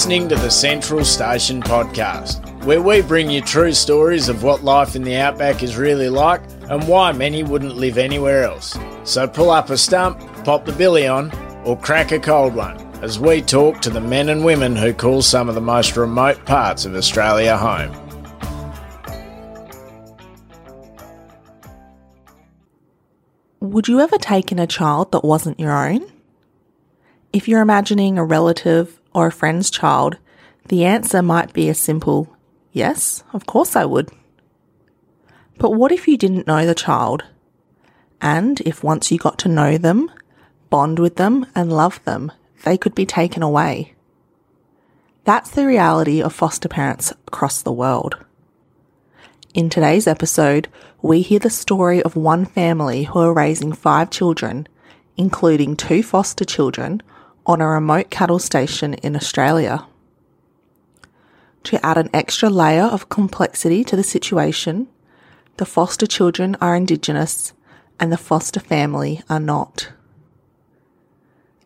listening to the Central Station podcast, where we bring you true stories of what life in the outback is really like and why many wouldn't live anywhere else. So pull up a stump, pop the billy on, or crack a cold one as we talk to the men and women who call some of the most remote parts of Australia home. Would you ever take in a child that wasn't your own? If you're imagining a relative or a friend's child, the answer might be a simple yes, of course I would. But what if you didn't know the child? And if once you got to know them, bond with them, and love them, they could be taken away? That's the reality of foster parents across the world. In today's episode, we hear the story of one family who are raising five children, including two foster children, on a remote cattle station in Australia. To add an extra layer of complexity to the situation, the foster children are Indigenous and the foster family are not.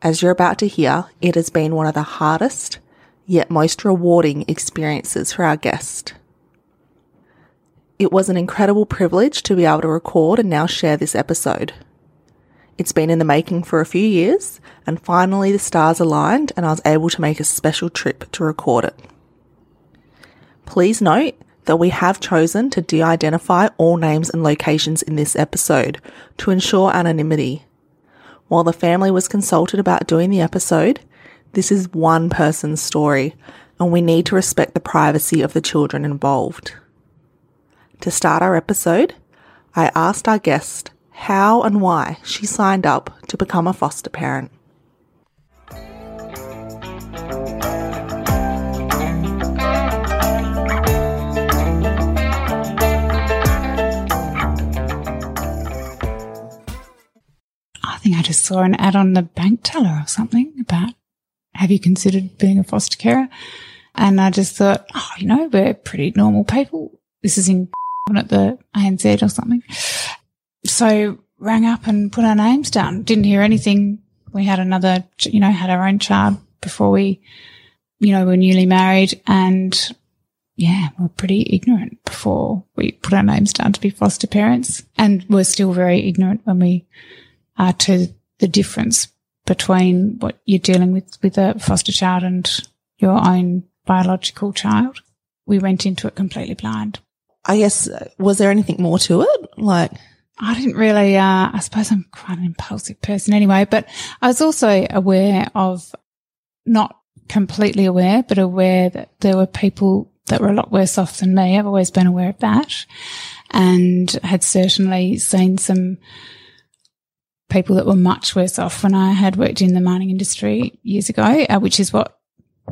As you're about to hear, it has been one of the hardest, yet most rewarding experiences for our guest. It was an incredible privilege to be able to record and now share this episode. It's been in the making for a few years, and finally the stars aligned and I was able to make a special trip to record it. Please note that we have chosen to de identify all names and locations in this episode to ensure anonymity. While the family was consulted about doing the episode, this is one person's story, and we need to respect the privacy of the children involved. To start our episode, I asked our guest how and why she signed up to become a foster parent. Just saw an ad on the bank teller or something about have you considered being a foster carer? And I just thought, oh, you know, we're pretty normal people. This is in at the ANZ or something. So rang up and put our names down. Didn't hear anything. We had another, you know, had our own child before we, you know, were newly married and yeah, we are pretty ignorant before we put our names down to be foster parents and we're still very ignorant when we are to the difference between what you're dealing with with a foster child and your own biological child. We went into it completely blind. I guess, was there anything more to it? Like, I didn't really, uh, I suppose I'm quite an impulsive person anyway, but I was also aware of not completely aware, but aware that there were people that were a lot worse off than me. I've always been aware of that and had certainly seen some people that were much worse off when I had worked in the mining industry years ago, uh, which is what,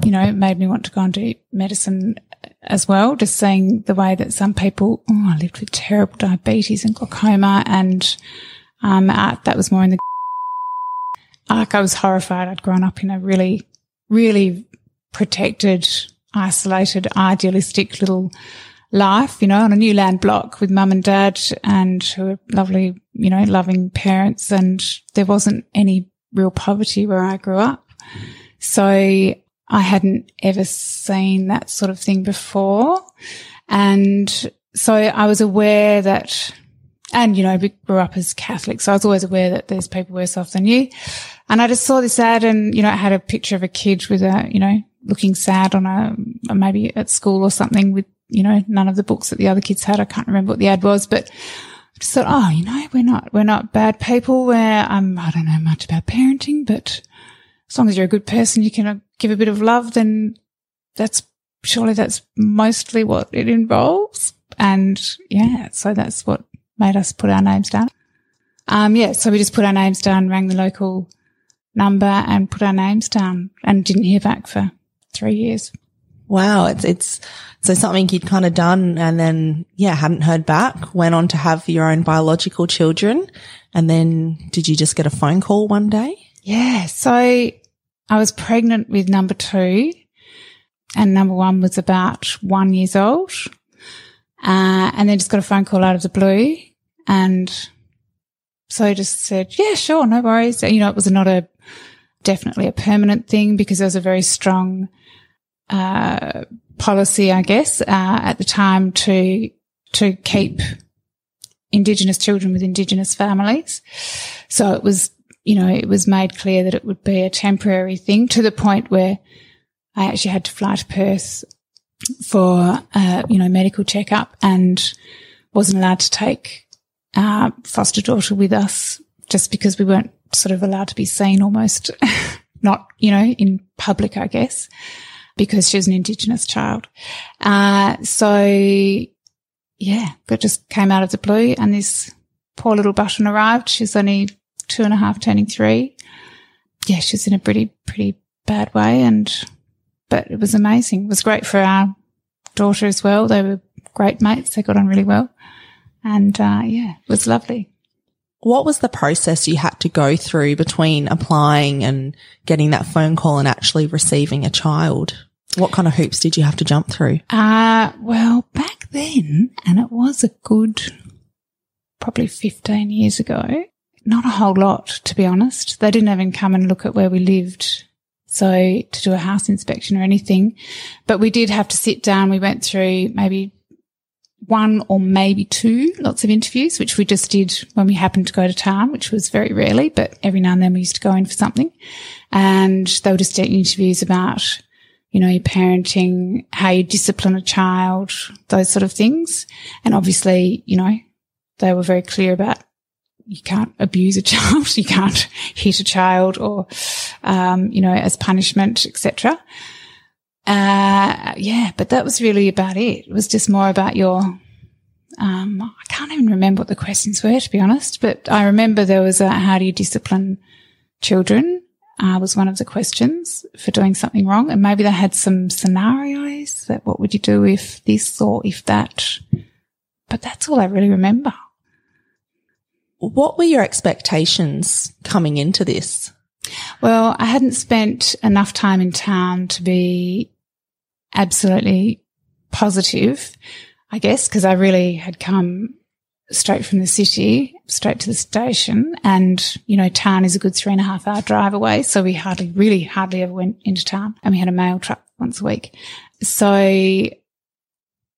you know, made me want to go and do medicine as well, just seeing the way that some people, oh, I lived with terrible diabetes and glaucoma and, um, uh, that was more in the, like I was horrified. I'd grown up in a really, really protected, isolated, idealistic little life, you know, on a new land block with mum and dad and who were lovely, you know, loving parents. And there wasn't any real poverty where I grew up. So I hadn't ever seen that sort of thing before. And so I was aware that, and you know, we grew up as Catholics. So I was always aware that there's people worse off than you. And I just saw this ad and, you know, it had a picture of a kid with a, you know, looking sad on a, maybe at school or something with, you know, none of the books that the other kids had. I can't remember what the ad was, but I just thought, oh, you know, we're not, we're not bad people. We're, um, I don't know much about parenting, but as long as you're a good person, you can give a bit of love, then that's surely that's mostly what it involves. And yeah, so that's what made us put our names down. Um, yeah, so we just put our names down, rang the local number and put our names down and didn't hear back for three years. Wow. It's, it's, so something you'd kind of done and then, yeah, hadn't heard back, went on to have your own biological children. And then did you just get a phone call one day? Yeah. So I was pregnant with number two and number one was about one years old. Uh, and then just got a phone call out of the blue. And so I just said, yeah, sure. No worries. You know, it was not a, definitely a permanent thing because there was a very strong uh, policy, I guess, uh, at the time to to keep Indigenous children with Indigenous families. So it was, you know, it was made clear that it would be a temporary thing to the point where I actually had to fly to Perth for, uh, you know, medical checkup and wasn't allowed to take our foster daughter with us just because we weren't sort of allowed to be seen almost, not, you know, in public, I guess, because she was an Indigenous child. Uh, so yeah, that just came out of the blue and this poor little button arrived. She's only two and a half, turning three. Yeah, she's in a pretty, pretty bad way. And, but it was amazing. It was great for our daughter as well. They were great mates. They got on really well. And, uh, yeah, it was lovely. What was the process you had to go through between applying and getting that phone call and actually receiving a child? What kind of hoops did you have to jump through? Uh, well, back then, and it was a good, probably 15 years ago, not a whole lot, to be honest. They didn't even come and look at where we lived. So to do a house inspection or anything, but we did have to sit down. We went through maybe one or maybe two lots of interviews, which we just did when we happened to go to town, which was very rarely, but every now and then we used to go in for something. And they were just interviews about, you know, your parenting, how you discipline a child, those sort of things. And obviously, you know, they were very clear about you can't abuse a child, you can't hit a child or, um, you know, as punishment, etc. Uh, yeah, but that was really about it. It was just more about your, um, I can't even remember what the questions were, to be honest, but I remember there was a, how do you discipline children? Uh, was one of the questions for doing something wrong. And maybe they had some scenarios that what would you do if this or if that? But that's all I really remember. What were your expectations coming into this? Well, I hadn't spent enough time in town to be absolutely positive, I guess, because I really had come straight from the city, straight to the station. And, you know, town is a good three and a half hour drive away. So we hardly, really hardly ever went into town and we had a mail truck once a week. So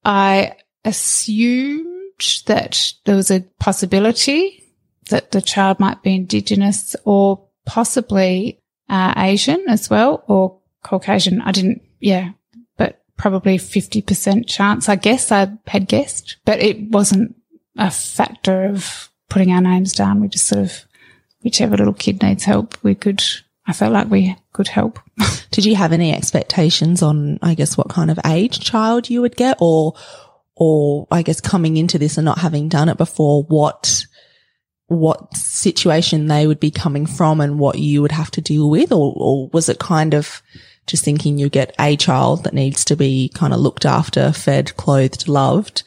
I assumed that there was a possibility that the child might be Indigenous or possibly uh, Asian as well or Caucasian. I didn't, yeah, probably 50% chance, I guess I had guessed, but it wasn't a factor of putting our names down. We just sort of, whichever little kid needs help, we could, I felt like we could help. Did you have any expectations on, I guess, what kind of age child you would get or, or I guess coming into this and not having done it before, what, what situation they would be coming from and what you would have to deal with? Or, or was it kind of just thinking you get a child that needs to be kind of looked after, fed, clothed, loved?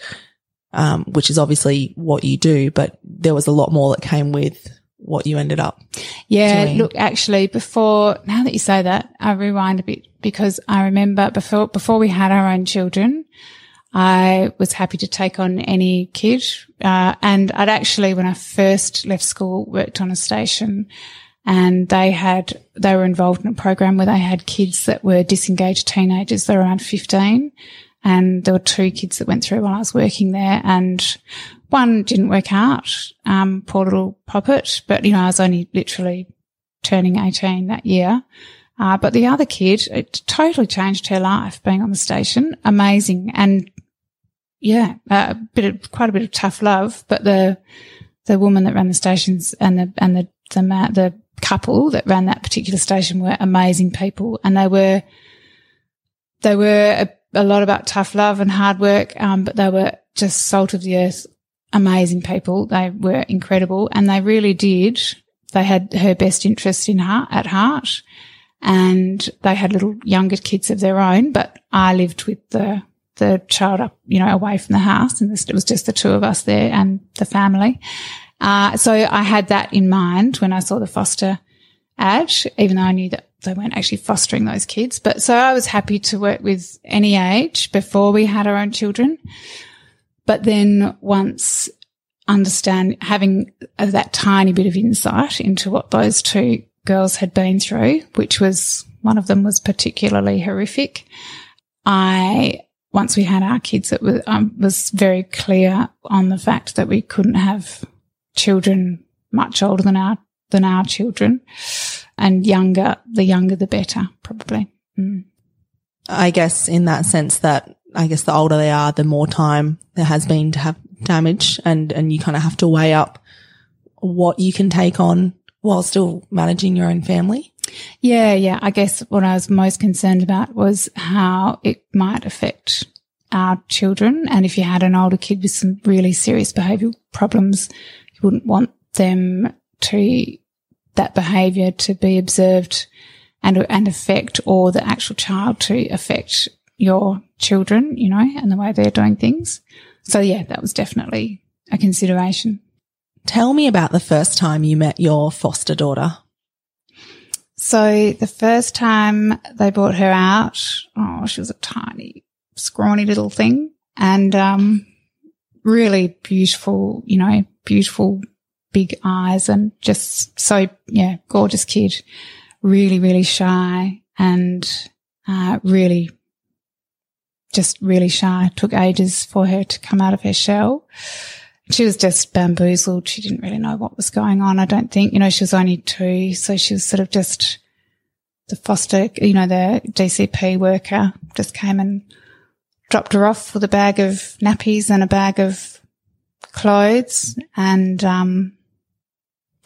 um, which is obviously what you do, but there was a lot more that came with what you ended up. Yeah. doing. Look, actually, before, now that you say that, I rewind a bit because I remember before, before we had our own children, I was happy to take on any kid. Uh, and I'd actually, when I first left school, worked on a station and they had, they were involved in a program where they had kids that were disengaged teenagers. They were around 15 and there were two kids that went through while I was working there and one didn't work out. Um, poor little poppet, but you know, I was only literally turning 18 that year. Uh, but the other kid, it totally changed her life being on the station. Amazing. And yeah, a bit of, quite a bit of tough love, but the, the woman that ran the stations and the, and the, the, the couple that ran that particular station were amazing people and they were, they were a a lot about tough love and hard work, um, but they were just salt of the earth, amazing people. They were incredible and they really did. They had her best interest in heart, at heart and they had little younger kids of their own, but I lived with the, the child up, you know, away from the house and it was just the two of us there and the family. Uh, so I had that in mind when I saw the foster ad, even though I knew that they weren't actually fostering those kids. But so I was happy to work with any age before we had our own children. But then once understand having that tiny bit of insight into what those two girls had been through, which was one of them was particularly horrific. I, once we had our kids, it was, um, was very clear on the fact that we couldn't have children much older than our, than our children and younger, the younger, the better, probably. Mm. I guess in that sense that I guess the older they are, the more time there has been to have damage and, and you kind of have to weigh up what you can take on while still managing your own family. Yeah. Yeah. I guess what I was most concerned about was how it might affect our children. And if you had an older kid with some really serious behavioural problems, you wouldn't want them to, that behaviour to be observed and, and affect or the actual child to affect your children, you know, and the way they're doing things. So yeah, that was definitely a consideration. Tell me about the first time you met your foster daughter. So the first time they brought her out, oh, she was a tiny, scrawny little thing and, um, really beautiful, you know, beautiful big eyes and just so, yeah, gorgeous kid. Really, really shy and, uh, really just really shy. It took ages for her to come out of her shell. She was just bamboozled. She didn't really know what was going on. I don't think, you know, she was only two. So she was sort of just the foster, you know, the DCP worker just came and dropped her off with a bag of nappies and a bag of clothes and, um,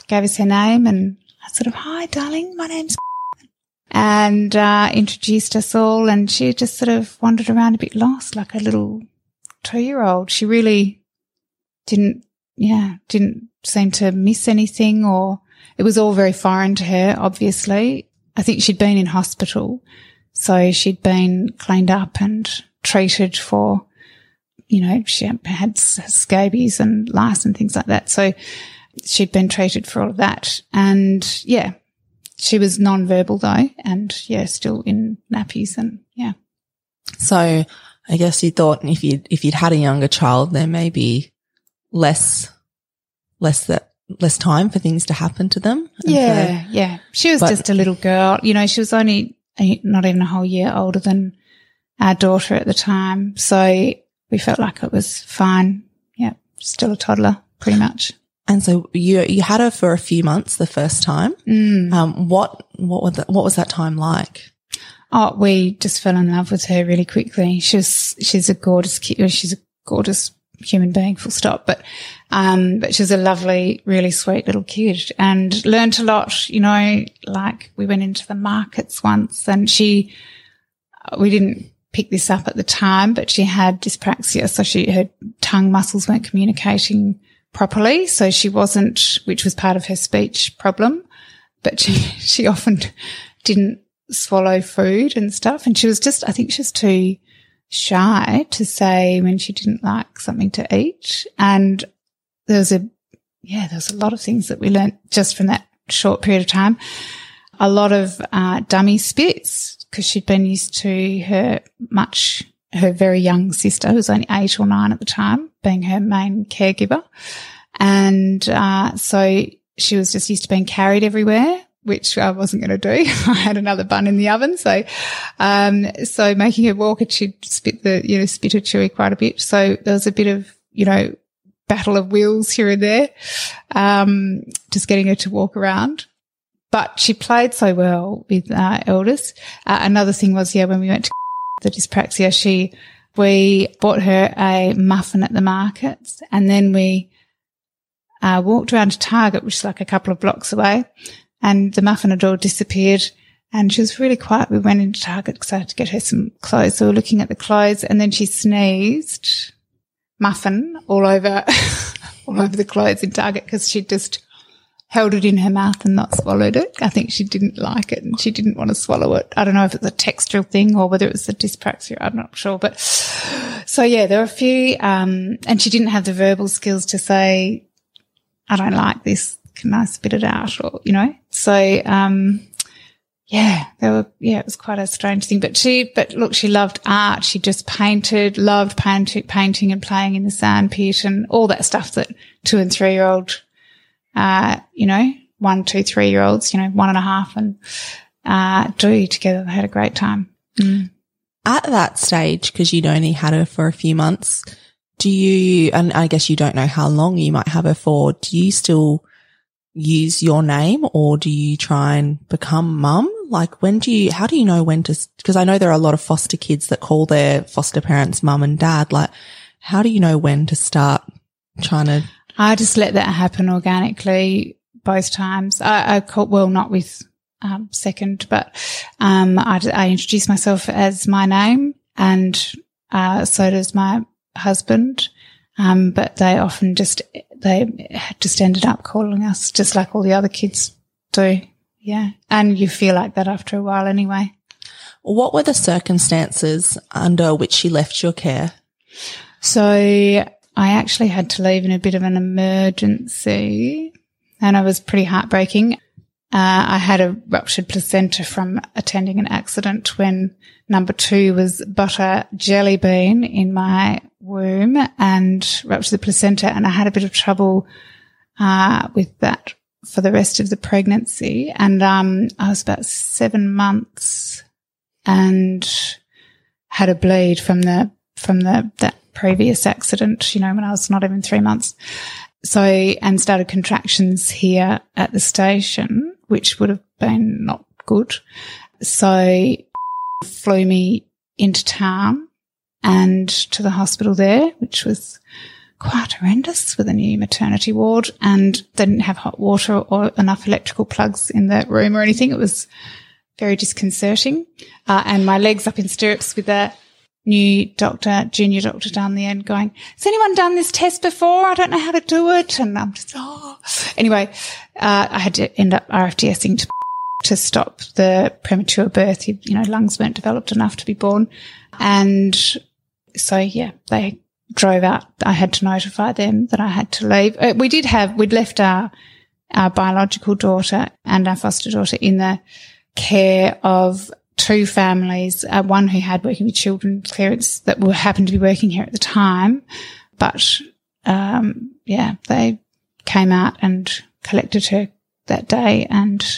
gave us her name and I sort of, hi, darling, my name's and uh, introduced us all. And she just sort of wandered around a bit lost, like a little two year old. She really didn't, yeah, didn't seem to miss anything or it was all very foreign to her, obviously. I think she'd been in hospital. So she'd been cleaned up and treated for, you know, she had scabies and lice and things like that. So she'd been treated for all of that. And yeah, she was non-verbal though, and yeah, still in nappies and yeah. So I guess you thought if you if you'd had a younger child, there may be less less that less time for things to happen to them. Yeah, yeah. She was but, just a little girl. You know, she was only not even a whole year older than our daughter at the time, so we felt like it was fine. Yeah, still a toddler, pretty much. And so you you had her for a few months the first time. Mm. Um, what what was that, what was that time like? Oh, we just fell in love with her really quickly. She's she's a gorgeous kid. She's a gorgeous human being, full stop. But um, but she's a lovely, really sweet little kid, and learned a lot. You know, like we went into the markets once, and she we didn't pick this up at the time, but she had dyspraxia, so she her tongue muscles weren't communicating properly. So she wasn't, which was part of her speech problem, but she, she often didn't swallow food and stuff. And she was just, I think she was too shy to say when she didn't like something to eat. And there was a, yeah, there was a lot of things that we learned just from that short period of time. A lot of uh, dummy spits because she'd been used to her much her very young sister, who was only eight or nine at the time, being her main caregiver. And uh, so she was just used to being carried everywhere, which I wasn't going to do. I had another bun in the oven. So, um, so making her walk, and she'd spit the, you know, spit her chewy quite a bit. So there was a bit of, you know, battle of wills here and there, um, just getting her to walk around. But she played so well with uh, eldest. Uh, another thing was, yeah, when we went to the dyspraxia, she, we bought her a muffin at the markets and then we uh, walked around to Target, which is like a couple of blocks away and the muffin had all disappeared and she was really quiet. We went into Target because I had to get her some clothes. So we were looking at the clothes and then she sneezed muffin all over, all over the clothes in Target because she just held it in her mouth and not swallowed it. I think she didn't like it and she didn't want to swallow it. I don't know if it's a textural thing or whether it was the dyspraxia. I'm not sure. But so yeah, there were a few, um, and she didn't have the verbal skills to say, I don't like this. Can I spit it out? Or, you know, so, um, yeah, there were, yeah, it was quite a strange thing, but she, but look, she loved art. She just painted, loved paint, painting and playing in the sandpit and all that stuff that two and three year old uh, you know, one, two, three year olds, you know, one and a half and, uh, do together. They had a great time. Mm. At that stage, because you'd only had her for a few months, do you, and I guess you don't know how long you might have her for, do you still use your name or do you try and become mum? Like when do you, how do you know when to, because I know there are a lot of foster kids that call their foster parents mum and dad. Like, how do you know when to start trying to? I just let that happen organically both times. I, I called, well, not with um, second, but um, I, I introduce myself as my name and uh, so does my husband. Um, but they often just, they just ended up calling us just like all the other kids do. Yeah. And you feel like that after a while anyway. What were the circumstances under which she left your care? So I actually had to leave in a bit of an emergency and it was pretty heartbreaking. Uh, I had a ruptured placenta from attending an accident when number two was butter jelly bean in my womb and ruptured the placenta. And I had a bit of trouble, uh, with that for the rest of the pregnancy. And, um, I was about seven months and had a bleed from the, from the, that previous accident, you know, when I was not even three months. So, and started contractions here at the station which would have been not good. So flew me into town and to the hospital there, which was quite horrendous with a new maternity ward and they didn't have hot water or enough electrical plugs in the room or anything. It was very disconcerting. Uh, and my legs up in stirrups with a new doctor, junior doctor down the end going, has anyone done this test before? I don't know how to do it. And I'm just, oh, anyway, uh, I had to end up RFDSing to, to stop the premature birth. You, you know, lungs weren't developed enough to be born. And so, yeah, they drove out. I had to notify them that I had to leave. Uh, we did have, we'd left our, our biological daughter and our foster daughter in the care of two families, uh, one who had working with children clearance that were happened to be working here at the time, but um, yeah, they came out and collected her that day and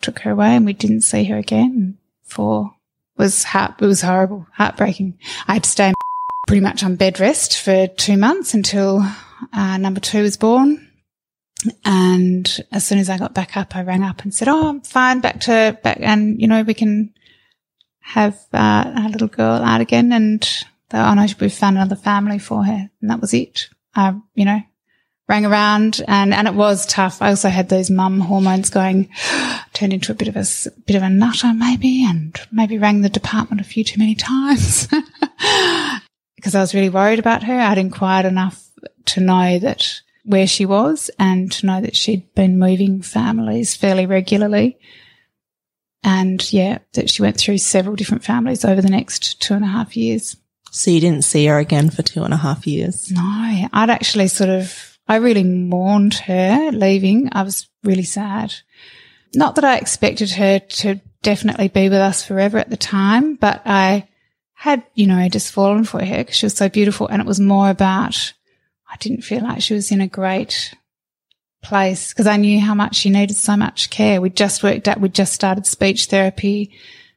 took her away, and we didn't see her again for was heart it was horrible, heartbreaking. I had to stay pretty much on bed rest for two months until uh, number two was born. And as soon as I got back up, I rang up and said, "Oh, I'm fine, back to back, and you know we can have uh, a little girl out again, and they, oh no, we found another family for her, and that was it. I, you know, rang around, and and it was tough. I also had those mum hormones going, turned into a bit of a bit of a nutter maybe, and maybe rang the department a few too many times because I was really worried about her. I'd inquired enough to know that where she was and to know that she'd been moving families fairly regularly. And yeah, that she went through several different families over the next two and a half years. So you didn't see her again for two and a half years? No, I'd actually sort of, I really mourned her leaving. I was really sad. Not that I expected her to definitely be with us forever at the time, but I had, you know, just fallen for her because she was so beautiful. And it was more about, I didn't feel like she was in a great place because I knew how much she needed so much care. We'd just worked out, we'd just started speech therapy.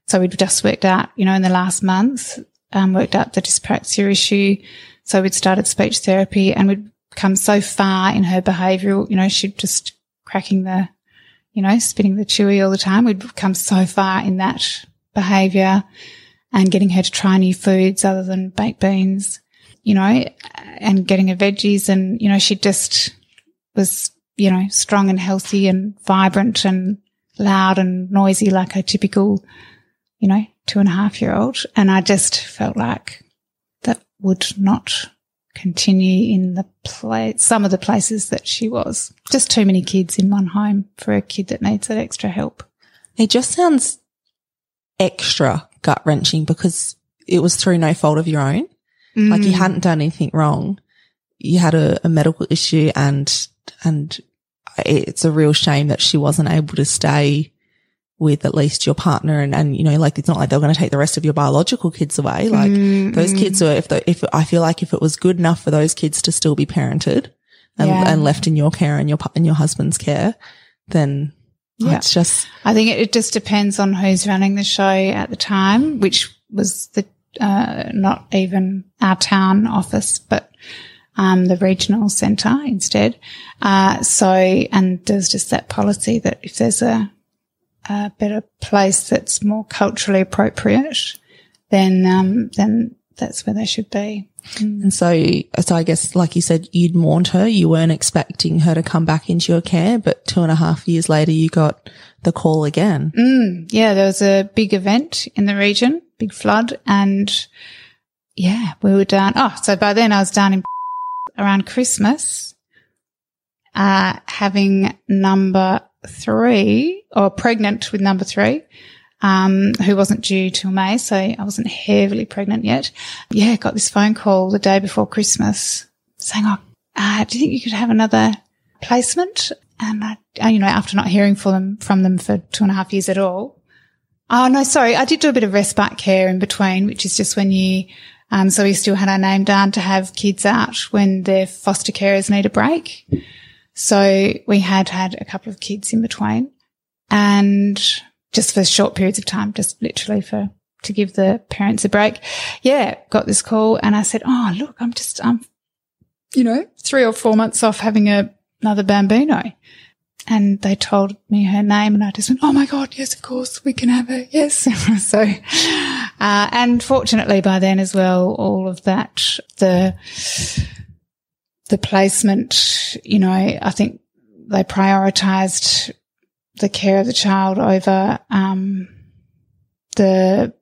So we'd just worked out, you know, in the last month, um, worked out the dyspraxia issue. So we'd started speech therapy and we'd come so far in her behavioural, you know, she'd just cracking the, you know, spitting the chewy all the time. We'd come so far in that behaviour and getting her to try new foods other than baked beans, you know, and getting her veggies and, you know, she just was you know, strong and healthy and vibrant and loud and noisy like a typical, you know, two and a half year old. And I just felt like that would not continue in the place, some of the places that she was. Just too many kids in one home for a kid that needs that extra help. It just sounds extra gut wrenching because it was through no fault of your own. Mm. Like you mm. hadn't done anything wrong. You had a, a medical issue and and it's a real shame that she wasn't able to stay with at least your partner and, and, you know, like it's not like they're going to take the rest of your biological kids away. Like mm-hmm. those kids are, if the, if I feel like if it was good enough for those kids to still be parented and, yeah. and left in your care and your, and your husband's care, then yeah. it's just. I think it, it just depends on who's running the show at the time, which was the uh, not even our town office, but um, the regional centre instead. Uh, so, and there's just that policy that if there's a, a better place that's more culturally appropriate, then um, then that's where they should be. And so, so I guess, like you said, you'd mourned her. You weren't expecting her to come back into your care, but two and a half years later, you got the call again. Mm, yeah, there was a big event in the region, big flood, and yeah, we were down. Oh, so by then I was down in around Christmas, uh, having number three or pregnant with number three um, who wasn't due till May. So I wasn't heavily pregnant yet. Yeah, got this phone call the day before Christmas saying, Oh, uh, do you think you could have another placement? And I, you know, after not hearing from them, from them for two and a half years at all. Oh, no, sorry. I did do a bit of respite care in between, which is just when you, um, so we still had our name down to have kids out when their foster carers need a break. So we had had a couple of kids in between and just for short periods of time, just literally for to give the parents a break. Yeah, got this call and I said, "Oh, look, I'm just I'm you know, 3 or 4 months off having a, another bambino." And they told me her name and I just went, "Oh my god, yes, of course, we can have her." Yes. so uh, and fortunately by then as well, all of that the the placement, you know, I think they prioritized the care of the child over um, the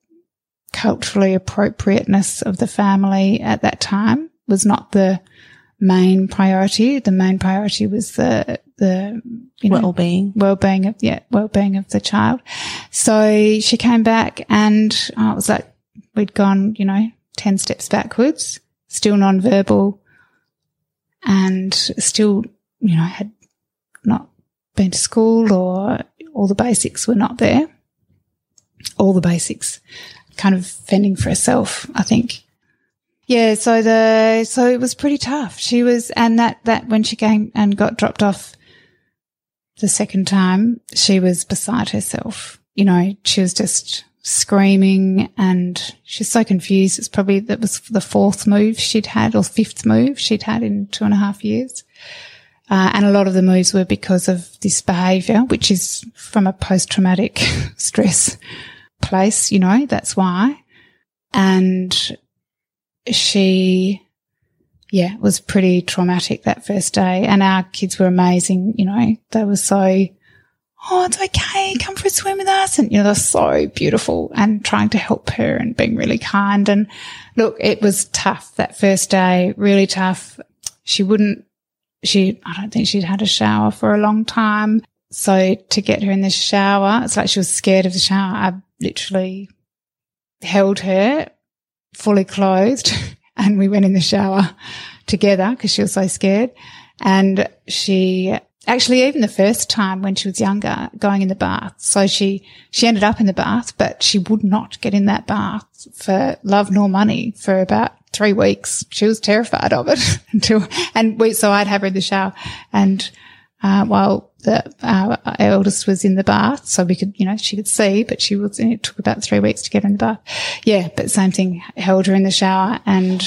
culturally appropriateness of the family at that time was not the main priority. The main priority was the the you know, well-being, well-being of yeah, well-being of the child. So she came back, and oh, it was like we'd gone, you know, ten steps backwards, still non-verbal, and still, you know, had not been to school or all the basics were not there. All the basics, kind of fending for herself, I think. Yeah, so the so it was pretty tough. She was, and that that when she came and got dropped off the second time, she was beside herself. You know, she was just screaming and she's so confused. It's probably that was the fourth move she'd had or fifth move she'd had in two and a half years. Uh, and a lot of the moves were because of this behavior, which is from a post traumatic stress place, you know, that's why. And she, yeah, was pretty traumatic that first day. And our kids were amazing, you know, they were so, oh, it's okay, come for a swim with us. And, you know, they're so beautiful and trying to help her and being really kind. And look, it was tough that first day, really tough. She wouldn't she, I don't think she'd had a shower for a long time. So to get her in the shower, it's like she was scared of the shower. I literally held her fully clothed and we went in the shower together because she was so scared. And she actually, even the first time when she was younger, going in the bath. So she, she ended up in the bath, but she would not get in that bath for love nor money for about three weeks. She was terrified of it until, and we, so I'd have her in the shower and, uh, while the, our eldest was in the bath, so we could, you know, she could see, but she was, it took about three weeks to get in the bath. Yeah, but same thing, held her in the shower and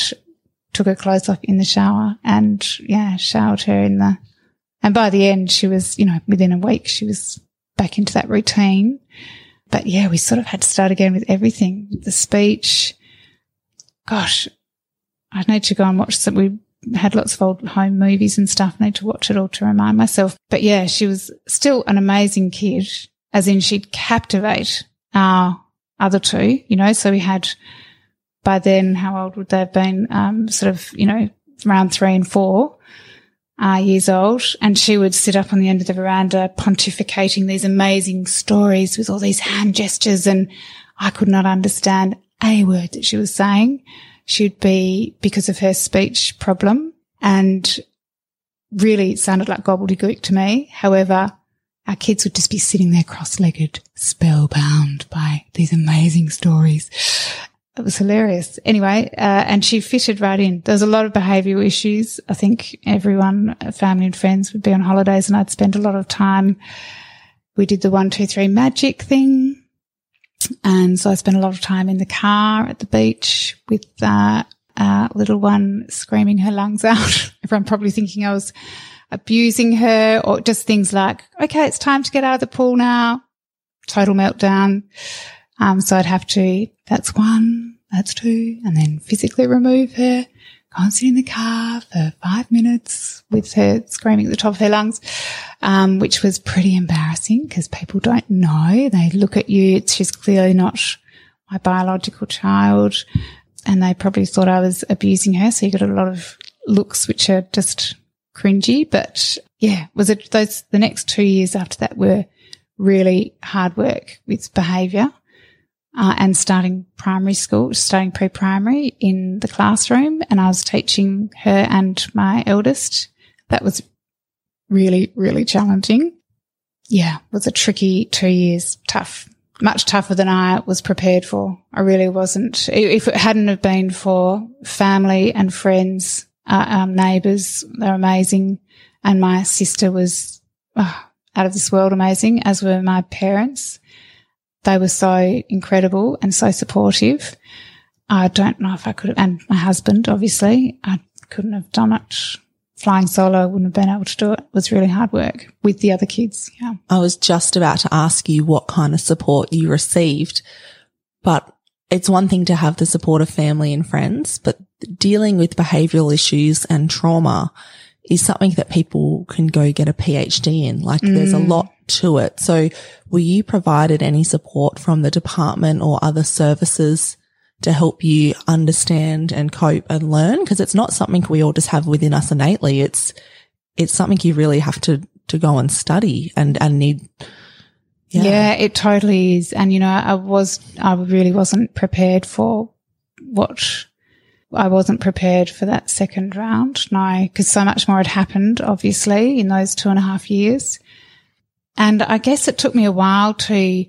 took her clothes off in the shower and yeah, showered her in the, and by the end, she was, you know, within a week, she was back into that routine. But yeah, we sort of had to start again with everything, the speech. Gosh, I need to go and watch some. We had lots of old home movies and stuff. I need to watch it all to remind myself. But yeah, she was still an amazing kid, as in she'd captivate our other two, you know. So we had by then, how old would they have been? Um, sort of, you know, around three and four uh, years old, and she would sit up on the end of the veranda pontificating these amazing stories with all these hand gestures, and I could not understand a word that she was saying. She'd be because of her speech problem, and really it sounded like gobbledygook to me. However, our kids would just be sitting there cross-legged, spellbound by these amazing stories. It was hilarious. Anyway, uh, and she fitted right in. There was a lot of behavioural issues. I think everyone, family and friends would be on holidays and I'd spend a lot of time. We did the one, two, three magic thing. And so I spent a lot of time in the car at the beach with uh, uh, little one screaming her lungs out. Everyone probably thinking I was abusing her or just things like, okay, it's time to get out of the pool now. Total meltdown. Um, so I'd have to, that's one, that's two, and then physically remove her, go and sit in the car for five minutes with her screaming at the top of her lungs, um, which was pretty embarrassing because people don't know. They look at you. She's clearly not my biological child and they probably thought I was abusing her. So you got a lot of looks which are just cringy. But yeah, was it those the next two years after that were really hard work with behaviour. Uh, and starting primary school, starting pre-primary in the classroom, and I was teaching her and my eldest. That was really, really challenging. Yeah, was a tricky two years, tough, much tougher than I was prepared for. I really wasn't. If it hadn't have been for family and friends, uh, um, neighbours, they're amazing. And my sister was oh, out of this world amazing, as were my parents. They were so incredible and so supportive. I don't know if I could have, and my husband, obviously, I couldn't have done it flying solo, I wouldn't have been able to do it. It was really hard work with the other kids. Yeah. I was just about to ask you what kind of support you received, but it's one thing to have the support of family and friends, but dealing with behavioral issues and trauma is something that people can go get a PhD in. Like mm. there's a mm. lot to it. So were you provided any support from the department or other services to help you understand and cope and learn? Cause it's not something we all just have within us innately. It's, it's something you really have to, to go and study and, and need. Yeah. yeah, it totally is. And, you know, I was, I really wasn't prepared for what I wasn't prepared for that second round. No, because so much more had happened, obviously, in those two and a half years. And I guess it took me a while to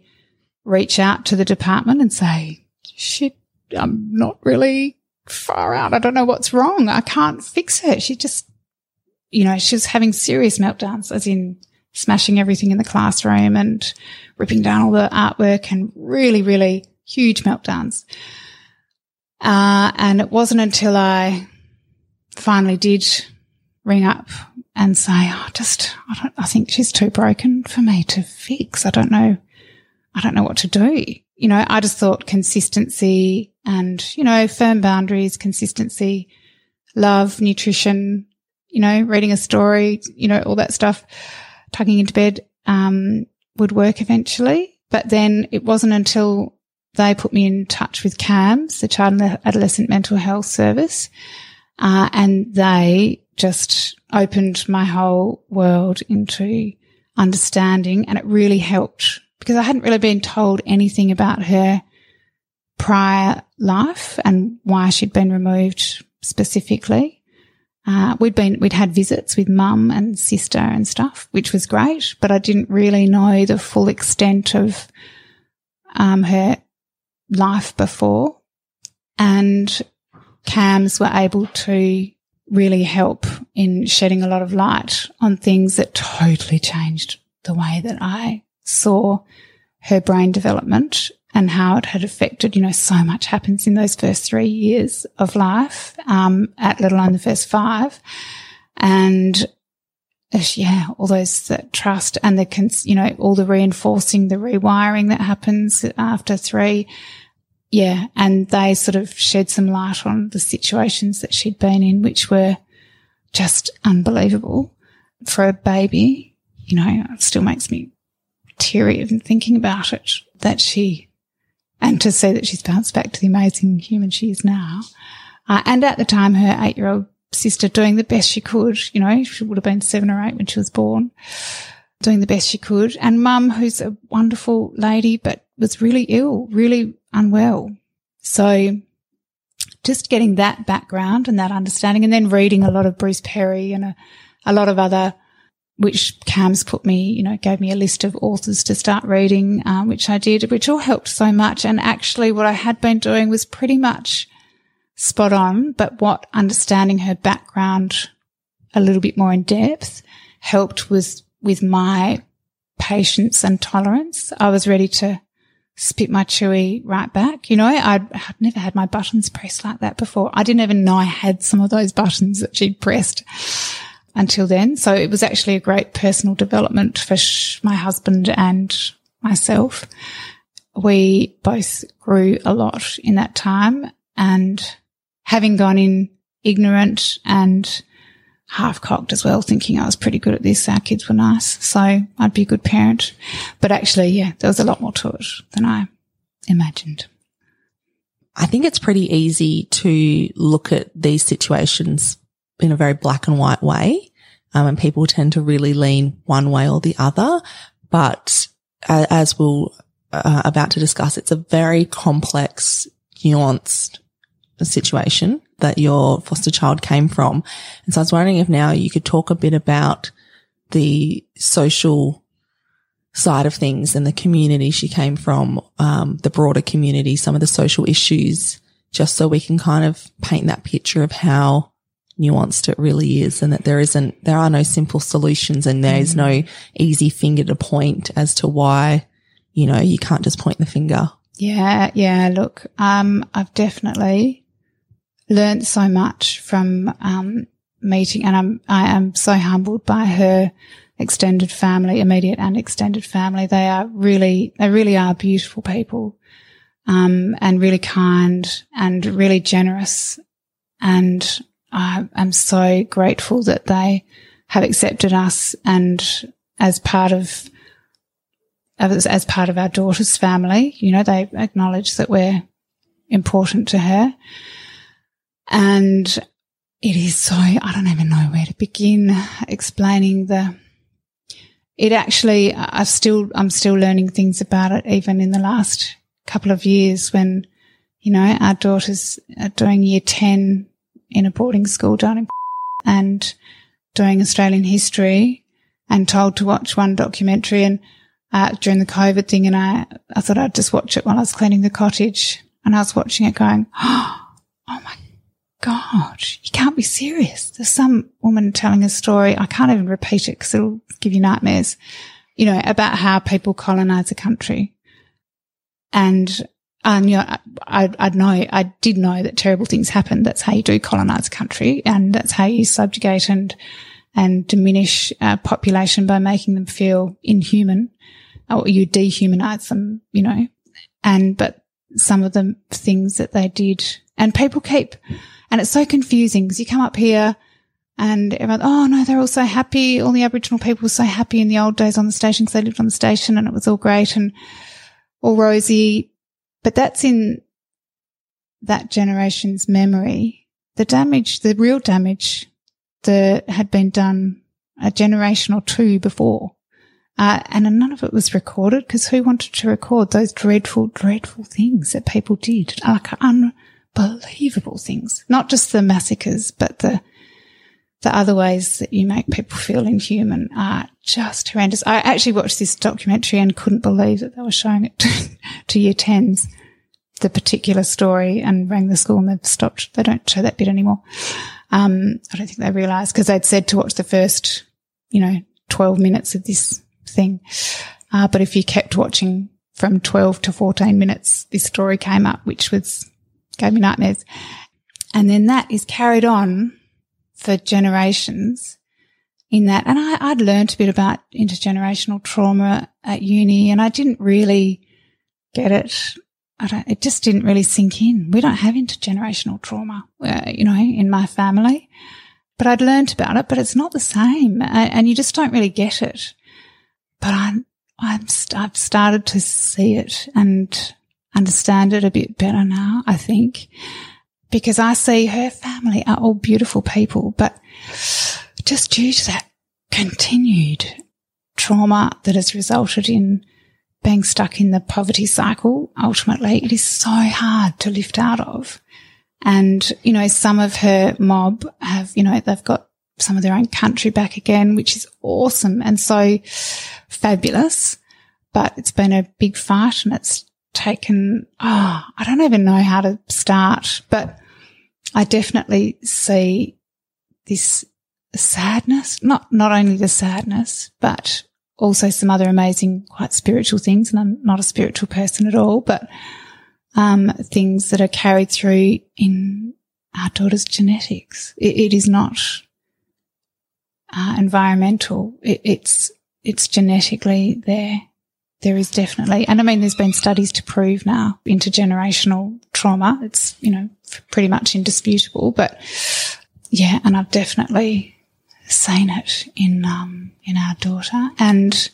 reach out to the department and say, shit, I'm not really far out. I don't know what's wrong. I can't fix her. She just, you know, she was having serious meltdowns, as in smashing everything in the classroom and ripping down all the artwork and really, really huge meltdowns. Uh, and it wasn't until I finally did ring up and say, oh, just, I don't, I think she's too broken for me to fix. I don't know. I don't know what to do. You know, I just thought consistency and, you know, firm boundaries, consistency, love, nutrition, you know, reading a story, you know, all that stuff, tucking into bed, um, would work eventually. But then it wasn't until they put me in touch with CAMHS, the Child and Adolescent Mental Health Service, uh, and they just opened my whole world into understanding, and it really helped because I hadn't really been told anything about her prior life and why she'd been removed specifically. Uh, we'd been, we'd had visits with mum and sister and stuff, which was great, but I didn't really know the full extent of, um, her life before. And CAMHS were able to really help in shedding a lot of light on things that totally changed the way that I saw her brain development and how it had affected, you know, so much happens in those first three years of life, um, at let alone the first five. And yeah, all those that trust and the, cons- you know, all the reinforcing, the rewiring that happens after three. Yeah. And they sort of shed some light on the situations that she'd been in, which were just unbelievable for a baby. You know, it still makes me teary even thinking about it that she, and to see that she's bounced back to the amazing human she is now. Uh, and at the time, her eight year old sister doing the best she could. You know, she would have been seven or eight when she was born, doing the best she could. And mum, who's a wonderful lady, but was really ill, really unwell. So just getting that background and that understanding and then reading a lot of Bruce Perry and a, a lot of other, which CAMHS put me, you know, gave me a list of authors to start reading, um, which I did, which all helped so much. And actually what I had been doing was pretty much spot on, but what understanding her background a little bit more in depth helped was with my patience and tolerance. I was ready to spit my chewy right back. You know, I'd, I'd never had my buttons pressed like that before. I didn't even know I had some of those buttons that she'd pressed until then. So it was actually a great personal development for sh- my husband and myself. We both grew a lot in that time and having gone in ignorant and half cocked as well, thinking I was pretty good at this. Our kids were nice. So I'd be a good parent. But actually, yeah, there was a lot more to it than I imagined. I think it's pretty easy to look at these situations in a very black and white way. Um, and people tend to really lean one way or the other. But uh, as we'll uh, about to discuss, it's a very complex, nuanced situation that your foster child came from. And so I was wondering if now you could talk a bit about the social side of things and the community she came from, um, the broader community, some of the social issues, just so we can kind of paint that picture of how nuanced it really is and that there isn't, there are no simple solutions and there is mm. no easy finger to point as to why, you know, you can't just point the finger. Yeah. Yeah. Look, um, I've definitely learned so much from um, meeting, and I'm I am so humbled by her extended family, immediate and extended family. They are really they really are beautiful people, um, and really kind and really generous, and I am so grateful that they have accepted us and as part of as, as part of our daughter's family. You know, they acknowledge that we're important to her. And it is so, I don't even know where to begin explaining the, it actually, I've still, I'm still learning things about it even in the last couple of years when, you know, our daughter's are doing year 10 in a boarding school down in and doing Australian history and told to watch one documentary and uh, during the COVID thing. And I, I thought I'd just watch it while I was cleaning the cottage and I was watching it going, oh my God, you can't be serious. There's some woman telling a story. I can't even repeat it because it'll give you nightmares, you know, about how people colonize a country. And, and, you know, I, I know, I did know that terrible things happen. That's how you do colonize a country. And that's how you subjugate and, and diminish a population by making them feel inhuman or you dehumanize them, you know, and, but some of the things that they did and people keep, and it's so confusing because you come up here and everyone, oh no, they're all so happy. All the Aboriginal people were so happy in the old days on the station because they lived on the station and it was all great and all rosy. But that's in that generation's memory. The damage, the real damage that had been done a generation or two before. Uh, and none of it was recorded because who wanted to record those dreadful, dreadful things that people did? Like un- unbelievable things. Not just the massacres, but the the other ways that you make people feel inhuman are just horrendous. I actually watched this documentary and couldn't believe that they were showing it to, to year tens, the particular story, and rang the school and they've stopped. They don't show that bit anymore. Um, I don't think they realised because they'd said to watch the first, you know, twelve minutes of this thing. Uh, but if you kept watching from 12 to 14 minutes, this story came up, which was gave me nightmares. And then that is carried on for generations in that. And I, I'd learned a bit about intergenerational trauma at uni and I didn't really get it. I don't, it just didn't really sink in. We don't have intergenerational trauma, uh, you know, in my family, but I'd learned about it, but it's not the same. And you just don't really get it. But I'm, I'm, I've started to see it and understand it a bit better now, I think, because I see her family are all beautiful people, but just due to that continued trauma that has resulted in being stuck in the poverty cycle, ultimately, it is so hard to lift out of. And, you know, some of her mob have, you know, they've got some of their own country back again, which is awesome and so fabulous. But it's been a big fight and it's taken, oh, I don't even know how to start, but I definitely see this sadness, not, not only the sadness, but also some other amazing, quite spiritual things. And I'm not a spiritual person at all, but um, things that are carried through in our daughter's genetics. it, it is not uh, environmental. It, it's it's genetically there. There is definitely, and I mean, there's been studies to prove now intergenerational trauma. It's you know pretty much indisputable, but yeah, and I've definitely seen it in um, in our daughter and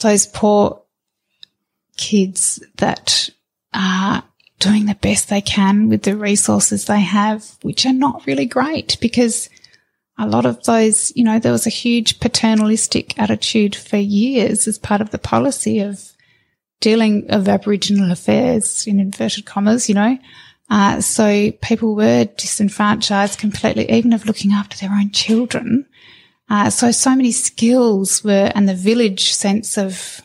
those poor kids that are doing the best they can with the resources they have, which are not really great because a lot of those, you know, there was a huge paternalistic attitude for years as part of the policy of dealing of Aboriginal affairs in inverted commas, you know. Uh, so people were disenfranchised completely, even of looking after their own children. Uh, so, so many skills were, and the village sense of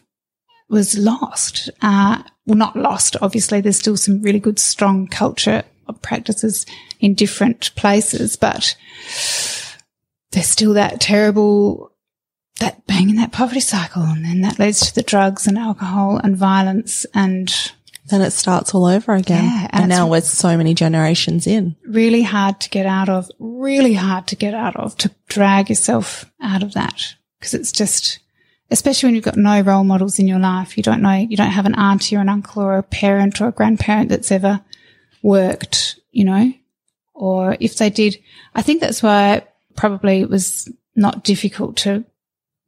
was lost. Uh, well, not lost. Obviously, there's still some really good, strong culture practices in different places, but there's still that terrible, that bang in that poverty cycle. And then that leads to the drugs and alcohol and violence and then it starts all over again. Yeah, and, and now we're so many generations in. Really hard to get out of, really hard to get out of, to drag yourself out of that. Cause it's just, especially when you've got no role models in your life. You don't know, you don't have an auntie or an uncle or a parent or a grandparent that's ever worked, you know, or if they did, I think that's why probably it was not difficult to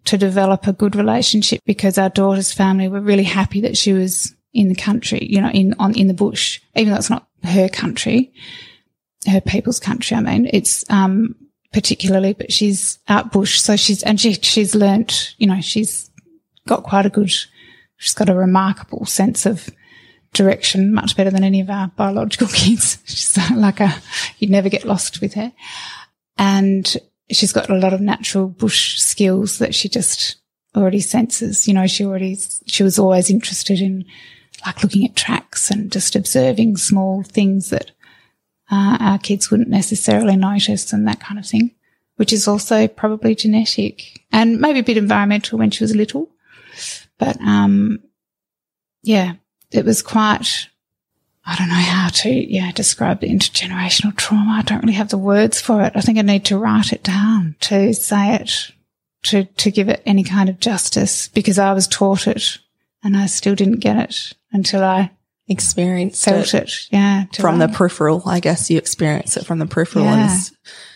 to develop a good relationship because our daughter's family were really happy that she was in the country, you know, in on in the bush, even though it's not her country, her people's country. I mean, it's um particularly, but she's out bush, so she's and she she's learnt, you know, she's got quite a good, she's got a remarkable sense of direction, much better than any of our biological kids. She's like a, you'd never get lost with her and she's got a lot of natural bush skills that she just already senses. You know, she already, she was always interested in like looking at tracks and just observing small things that uh, our kids wouldn't necessarily notice and that kind of thing, which is also probably genetic and maybe a bit environmental when she was little. But, um, yeah, it was quite I don't know how to, yeah, describe the intergenerational trauma. I don't really have the words for it. I think I need to write it down to say it, to, to give it any kind of justice because I was taught it and I still didn't get it until I experienced felt it. it yeah. From the peripheral, I guess you experience it from the peripheral yeah.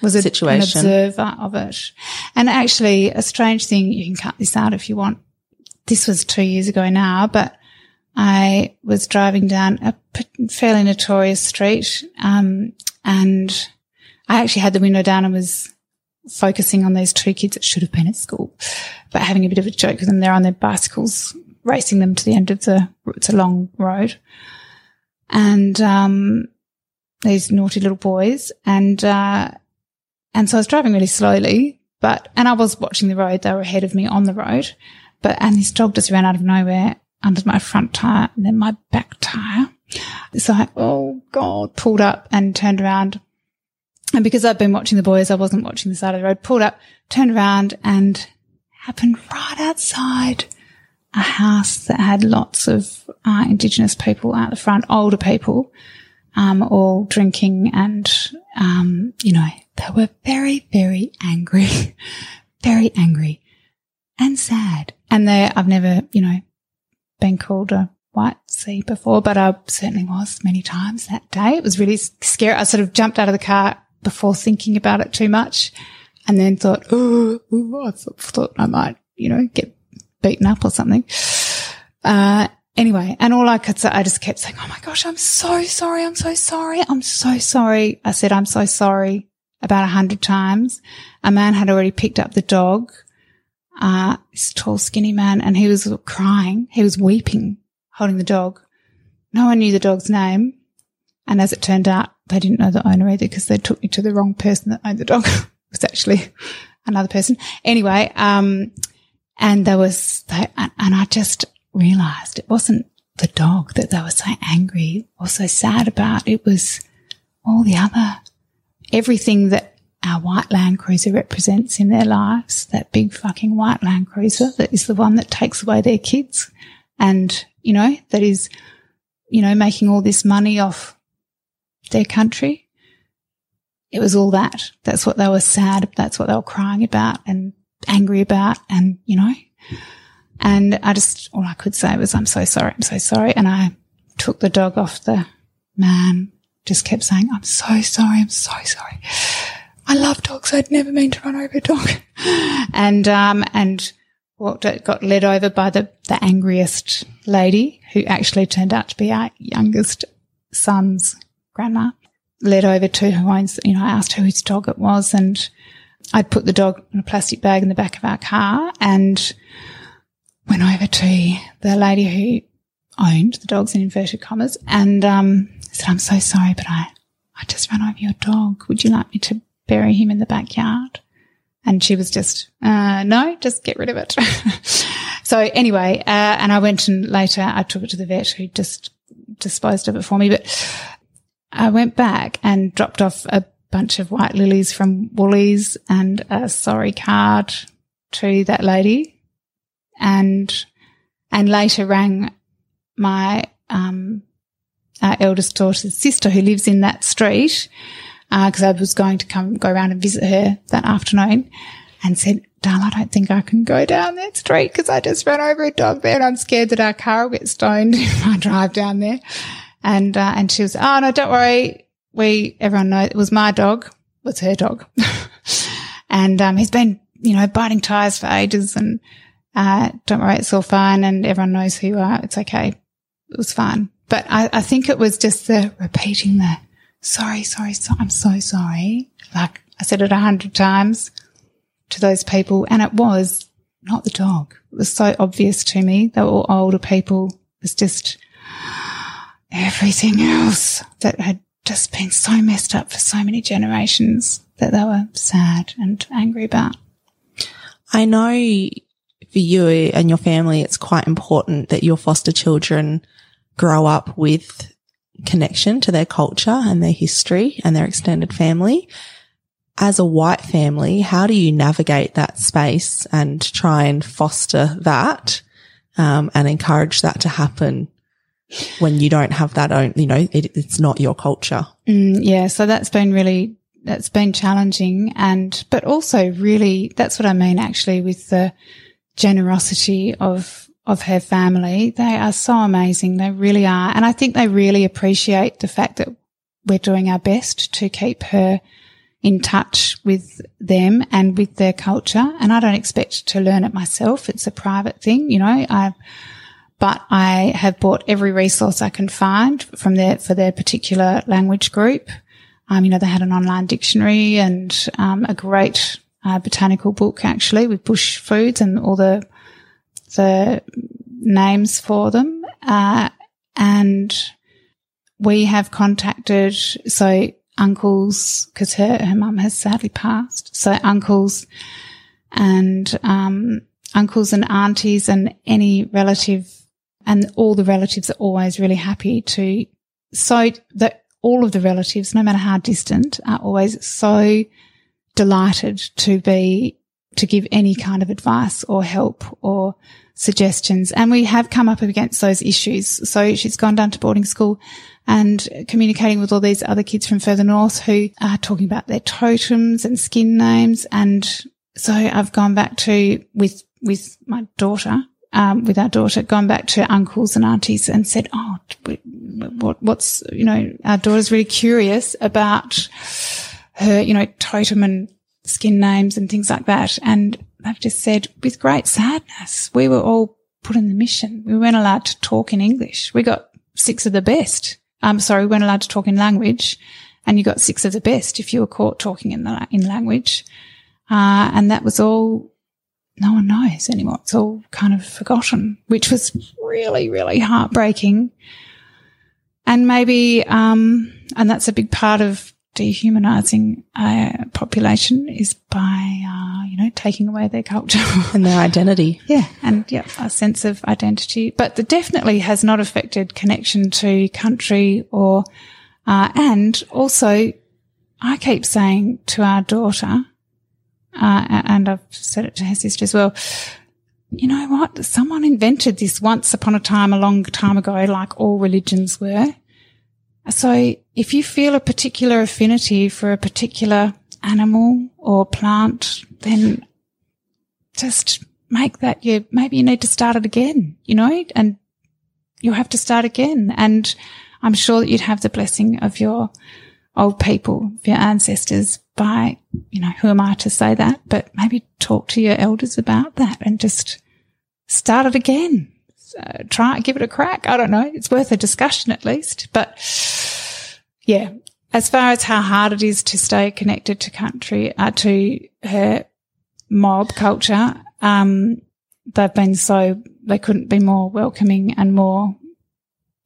was a, situation. An observer of it. And actually a strange thing, you can cut this out if you want. This was two years ago now, but I was driving down a fairly notorious street, um, and I actually had the window down and was focusing on these two kids that should have been at school, but having a bit of a joke with them. They're on their bicycles, racing them to the end of the, it's a long road. And, um, these naughty little boys. And, uh, and so I was driving really slowly, but, and I was watching the road. They were ahead of me on the road, but, and this dog just ran out of nowhere under my front tire and then my back tire. So I, oh God, pulled up and turned around. And because I'd been watching the boys, I wasn't watching the side of the road, pulled up, turned around and happened right outside a house that had lots of uh, Indigenous people out the front, older people, um, all drinking and, um, you know, they were very, very angry, very angry and sad. And they, I've never, you know, been called a white sea before, but I certainly was many times that day. It was really scary. I sort of jumped out of the car before thinking about it too much and then thought, oh, I thought I might, you know, get beaten up or something. Uh, anyway, and all I could say, I just kept saying, Oh my gosh, I'm so sorry. I'm so sorry. I'm so sorry. I said, I'm so sorry about a hundred times. A man had already picked up the dog uh, this tall, skinny man, and he was crying. He was weeping, holding the dog. No one knew the dog's name. And as it turned out, they didn't know the owner either because they took me to the wrong person that owned the dog. it was actually another person. Anyway, um, and there was, they, and, I just realized it wasn't the dog that they were so angry or so sad about. It was all the other, everything that our white Land Cruiser represents in their lives, that big fucking white Land Cruiser that is the one that takes away their kids and, you know, that is, you know, making all this money off their country. It was all that. That's what they were sad. That's what they were crying about and angry about. And, you know, and I just, all I could say was, I'm so sorry. I'm so sorry. And I took the dog off the man, just kept saying, I'm so sorry. I'm so sorry. I love dogs. I'd never mean to run over a dog. and, um, and what got led over by the, the angriest lady who actually turned out to be our youngest son's grandma led over to who owns, you know, I asked her whose dog it was and I'd put the dog in a plastic bag in the back of our car and went over to the lady who owned the dogs in inverted commas and, um, said, I'm so sorry, but I, I just ran over your dog. Would you like me to bury him in the backyard? And she was just, uh, no, just get rid of it. so anyway, uh, and I went and later I took it to the vet who just disposed of it for me. But I went back and dropped off a bunch of white lilies from Woolies and a sorry card to that lady and, and later rang my, um, eldest daughter's sister who lives in that street because uh, I was going to come go around and visit her that afternoon and said, Darl, I don't think I can go down that street because I just ran over a dog there and I'm scared that our car will get stoned if I drive down there. And, uh, and she was, oh no, don't worry. We, everyone knows it was my dog. It was her dog. and, um, he's been, you know, biting tires for ages and, uh, don't worry, it's all fine. And everyone knows who you are. It's okay. It was fine. But I, I think it was just the repeating the sorry, sorry, so, I'm so sorry. Like I said it a hundred times to those people and it was not the dog. It was so obvious to me. They were all older people. It was just everything else that had just been so messed up for so many generations that they were sad and angry about. I know for you and your family, it's quite important that your foster children grow up with connection to their culture and their history and their extended family. As a white family, how do you navigate that space and try and foster that um, and encourage that to happen when you don't have that own, you know, it, it's not your culture? Mm, yeah. So that's been really, that's been challenging and, but also really, that's what I mean actually with the generosity of of her family. They are so amazing. They really are. And I think they really appreciate the fact that we're doing our best to keep her in touch with them and with their culture. And I don't expect to learn it myself. It's a private thing, you know, I, but I have bought every resource I can find from their, for their particular language group. Um, you know, they had an online dictionary and, um, a great, uh, botanical book actually with bush foods and all the the names for them. Uh, and we have contacted, so uncles, because her, her mum has sadly passed. So uncles and, um, uncles and aunties and any relative and all the relatives are always really happy to, so that all of the relatives, no matter how distant, are always so delighted to be to give any kind of advice or help or suggestions. And we have come up against those issues. So she's gone down to boarding school and communicating with all these other kids from further north who are talking about their totems and skin names. And so I've gone back to with, with my daughter, um, with our daughter, gone back to uncles and aunties and said, Oh, what, what's, you know, our daughter's really curious about her, you know, totem and skin names and things like that. And they've just said, with great sadness, we were all put in the mission. We weren't allowed to talk in English. We got six of the best. I'm sorry, we weren't allowed to talk in language and you got six of the best if you were caught talking in the, in language. Uh, and that was all no one knows anymore. It's all kind of forgotten, which was really, really heartbreaking. And maybe, um, and that's a big part of dehumanizing a population is by, uh, you know, taking away their culture and their identity. yeah. And yeah, a sense of identity, but it definitely has not affected connection to country or, uh, and also I keep saying to our daughter, uh, and I've said it to her sister as well, you know what? Someone invented this once upon a time, a long time ago, like all religions were. So if you feel a particular affinity for a particular animal or plant, then just make that you, maybe you need to start it again, you know, and you'll have to start again. And I'm sure that you'd have the blessing of your old people, your ancestors by, you know, who am I to say that? But maybe talk to your elders about that and just start it again. Uh, try, give it a crack. I don't know. It's worth a discussion at least. But yeah, as far as how hard it is to stay connected to country, uh, to her mob culture, um, they've been so, they couldn't be more welcoming and more,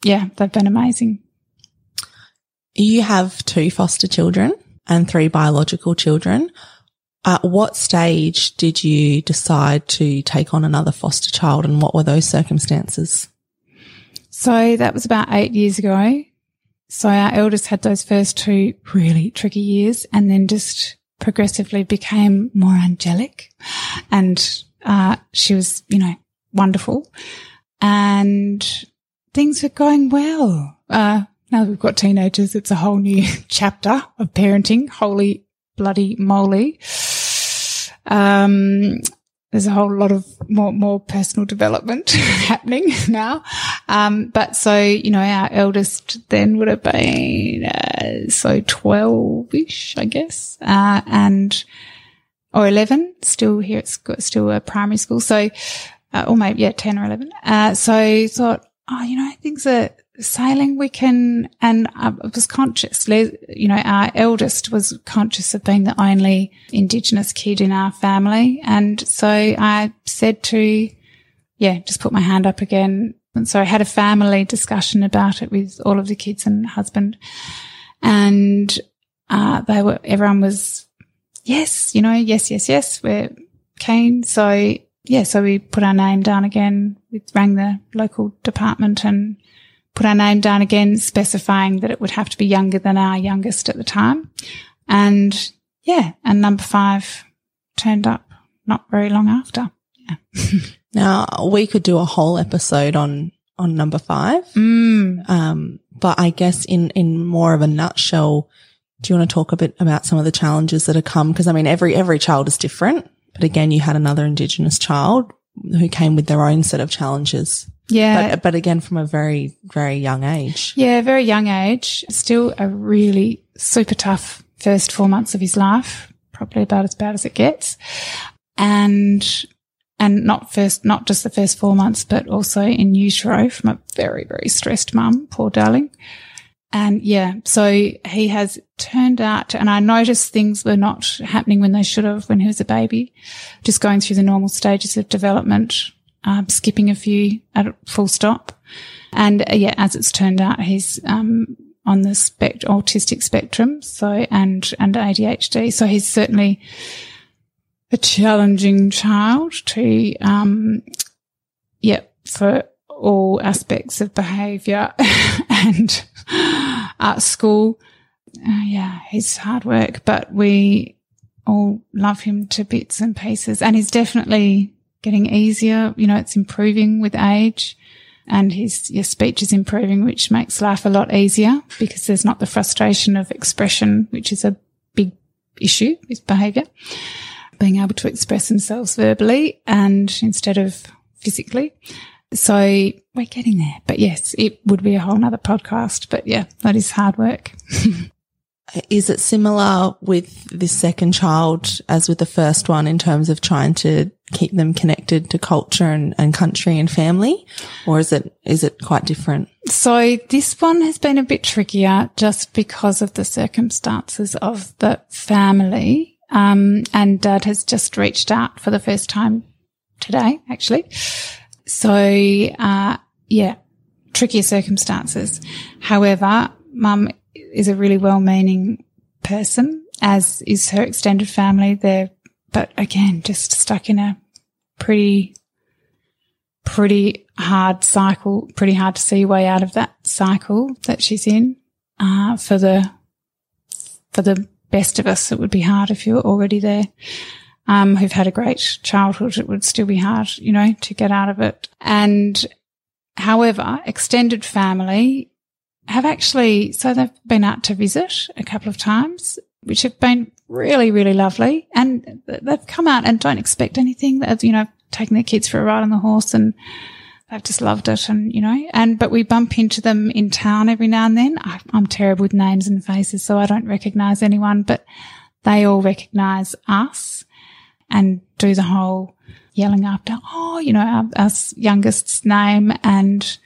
yeah, they've been amazing. You have two foster children and three biological children. At what stage did you decide to take on another foster child and what were those circumstances? So that was about eight years ago. So our eldest had those first two really tricky years and then just progressively became more angelic and, uh, she was, you know, wonderful and things were going well. Uh, now we've got teenagers, it's a whole new chapter of parenting. Holy bloody moly. Um, there's a whole lot of more, more personal development happening now. Um, but so, you know, our eldest then would have been, uh, so 12 ish, I guess. Uh, and, or 11, still here at still a primary school. So, uh, or maybe, yeah, 10 or 11. Uh, so thought, oh, you know, things are, sailing we can, and I was conscious, you know, our eldest was conscious of being the only Indigenous kid in our family. And so I said to, yeah, just put my hand up again. And so I had a family discussion about it with all of the kids and husband. And, uh, they were, everyone was, yes, you know, yes, yes, yes, we're keen. So yeah, so we put our name down again. We rang the local department and put our name down again, specifying that it would have to be younger than our youngest at the time. And yeah, and number five turned up not very long after. Yeah. now we could do a whole episode on, on number five. Mm. Um, but I guess in, in more of a nutshell, do you want to talk a bit about some of the challenges that have come? Cause I mean, every, every child is different, but again, you had another indigenous child who came with their own set of challenges. Yeah. But, but again, from a very, very young age. Yeah, very young age. Still a really super tough first four months of his life, probably about as bad as it gets. And, and not first, not just the first four months, but also in utero from a very, very stressed mum, poor darling. And yeah, so he has turned out, and I noticed things were not happening when they should have when he was a baby, just going through the normal stages of development, um, skipping a few at a full stop. And uh, yeah, as it's turned out, he's, um, on the spect- autistic spectrum. So, and, and ADHD. So he's certainly a challenging child to, um, yeah, for all aspects of behavior and at school. Uh, yeah, it's hard work, but we all love him to bits and pieces. And he's definitely getting easier. You know, it's improving with age and his, your speech is improving, which makes life a lot easier because there's not the frustration of expression, which is a big issue with behavior. Being able to express themselves verbally and instead of physically. So we're getting there. But yes, it would be a whole nother podcast. But yeah, that is hard work. is it similar with this second child as with the first one in terms of trying to keep them connected to culture and, and country and family? Or is it, is it quite different? So this one has been a bit trickier just because of the circumstances of the family. Um, and dad has just reached out for the first time today, actually. So, uh, yeah, trickier circumstances. However, mum is a really well-meaning person, as is her extended family. They're, but again, just stuck in a pretty, pretty hard cycle, pretty hard to see a way out of that cycle that she's in, uh, for the, for the best of us, it would be hard if you're already there. Um, who've had a great childhood, it would still be hard, you know, to get out of it. And however, extended family have actually, so they've been out to visit a couple of times, which have been really, really lovely. And they've come out and don't expect anything. They've, you know, taken their kids for a ride on the horse and they've just loved it. And, you know, and, but we bump into them in town every now and then. I, I'm terrible with names and faces, so I don't recognize anyone, but they all recognize us and do the whole yelling after, oh, you know, our, our youngest's name and,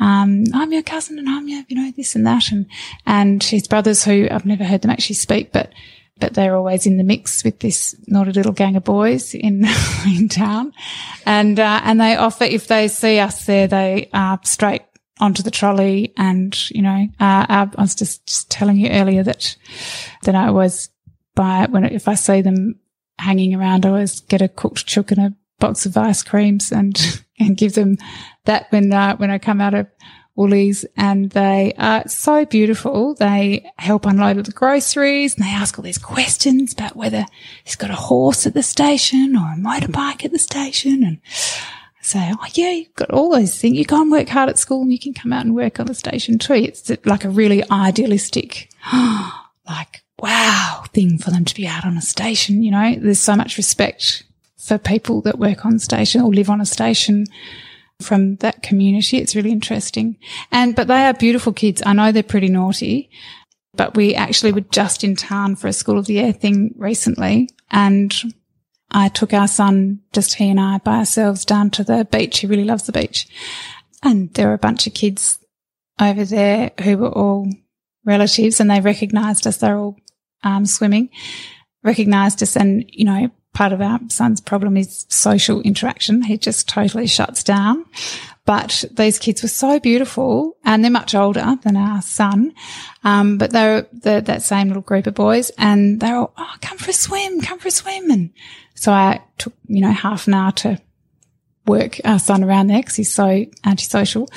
um, I'm your cousin and I'm your, you know, this and that. And, and his brothers who I've never heard them actually speak, but, but they're always in the mix with this naughty little gang of boys in, in town. And, uh, and they offer, if they see us there, they are straight onto the trolley. And, you know, uh, I was just, just telling you earlier that, that I always buy it when, if I see them hanging around, I always get a cooked chook and a box of ice creams and, and give them that when, uh, when I come out of Woolies and they are so beautiful. They help unload the groceries and they ask all these questions about whether he's got a horse at the station or a motorbike at the station. And I say, Oh yeah, you've got all those things. You go and work hard at school and you can come out and work on the station too. It's like a really idealistic, like, wow thing for them to be out on a station. You know, there's so much respect for people that work on station or live on a station from that community. It's really interesting. And, but they are beautiful kids. I know they're pretty naughty, but we actually were just in town for a school of the air thing recently. And I took our son, just he and I by ourselves down to the beach. He really loves the beach. And there were a bunch of kids over there who were all relatives and they recognized us. They're all um, swimming, recognized us and, you know, part of our son's problem is social interaction. He just totally shuts down. But these kids were so beautiful and they're much older than our son. Um, but they're, they're, that same little group of boys and they're all, oh, come for a swim, come for a swim. And so I took, you know, half an hour to work our son around there because he's so antisocial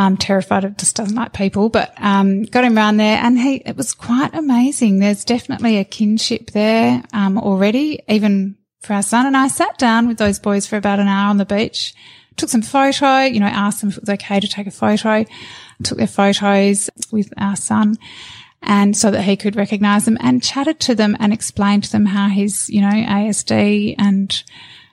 um, terrified of just doesn't like people, but um, got him around there, and he it was quite amazing. There's definitely a kinship there um, already, even for our son. And I sat down with those boys for about an hour on the beach, took some photo, you know, asked them if it was okay to take a photo, took their photos with our son. And so that he could recognize them and chatted to them and explained to them how he's, you know, ASD and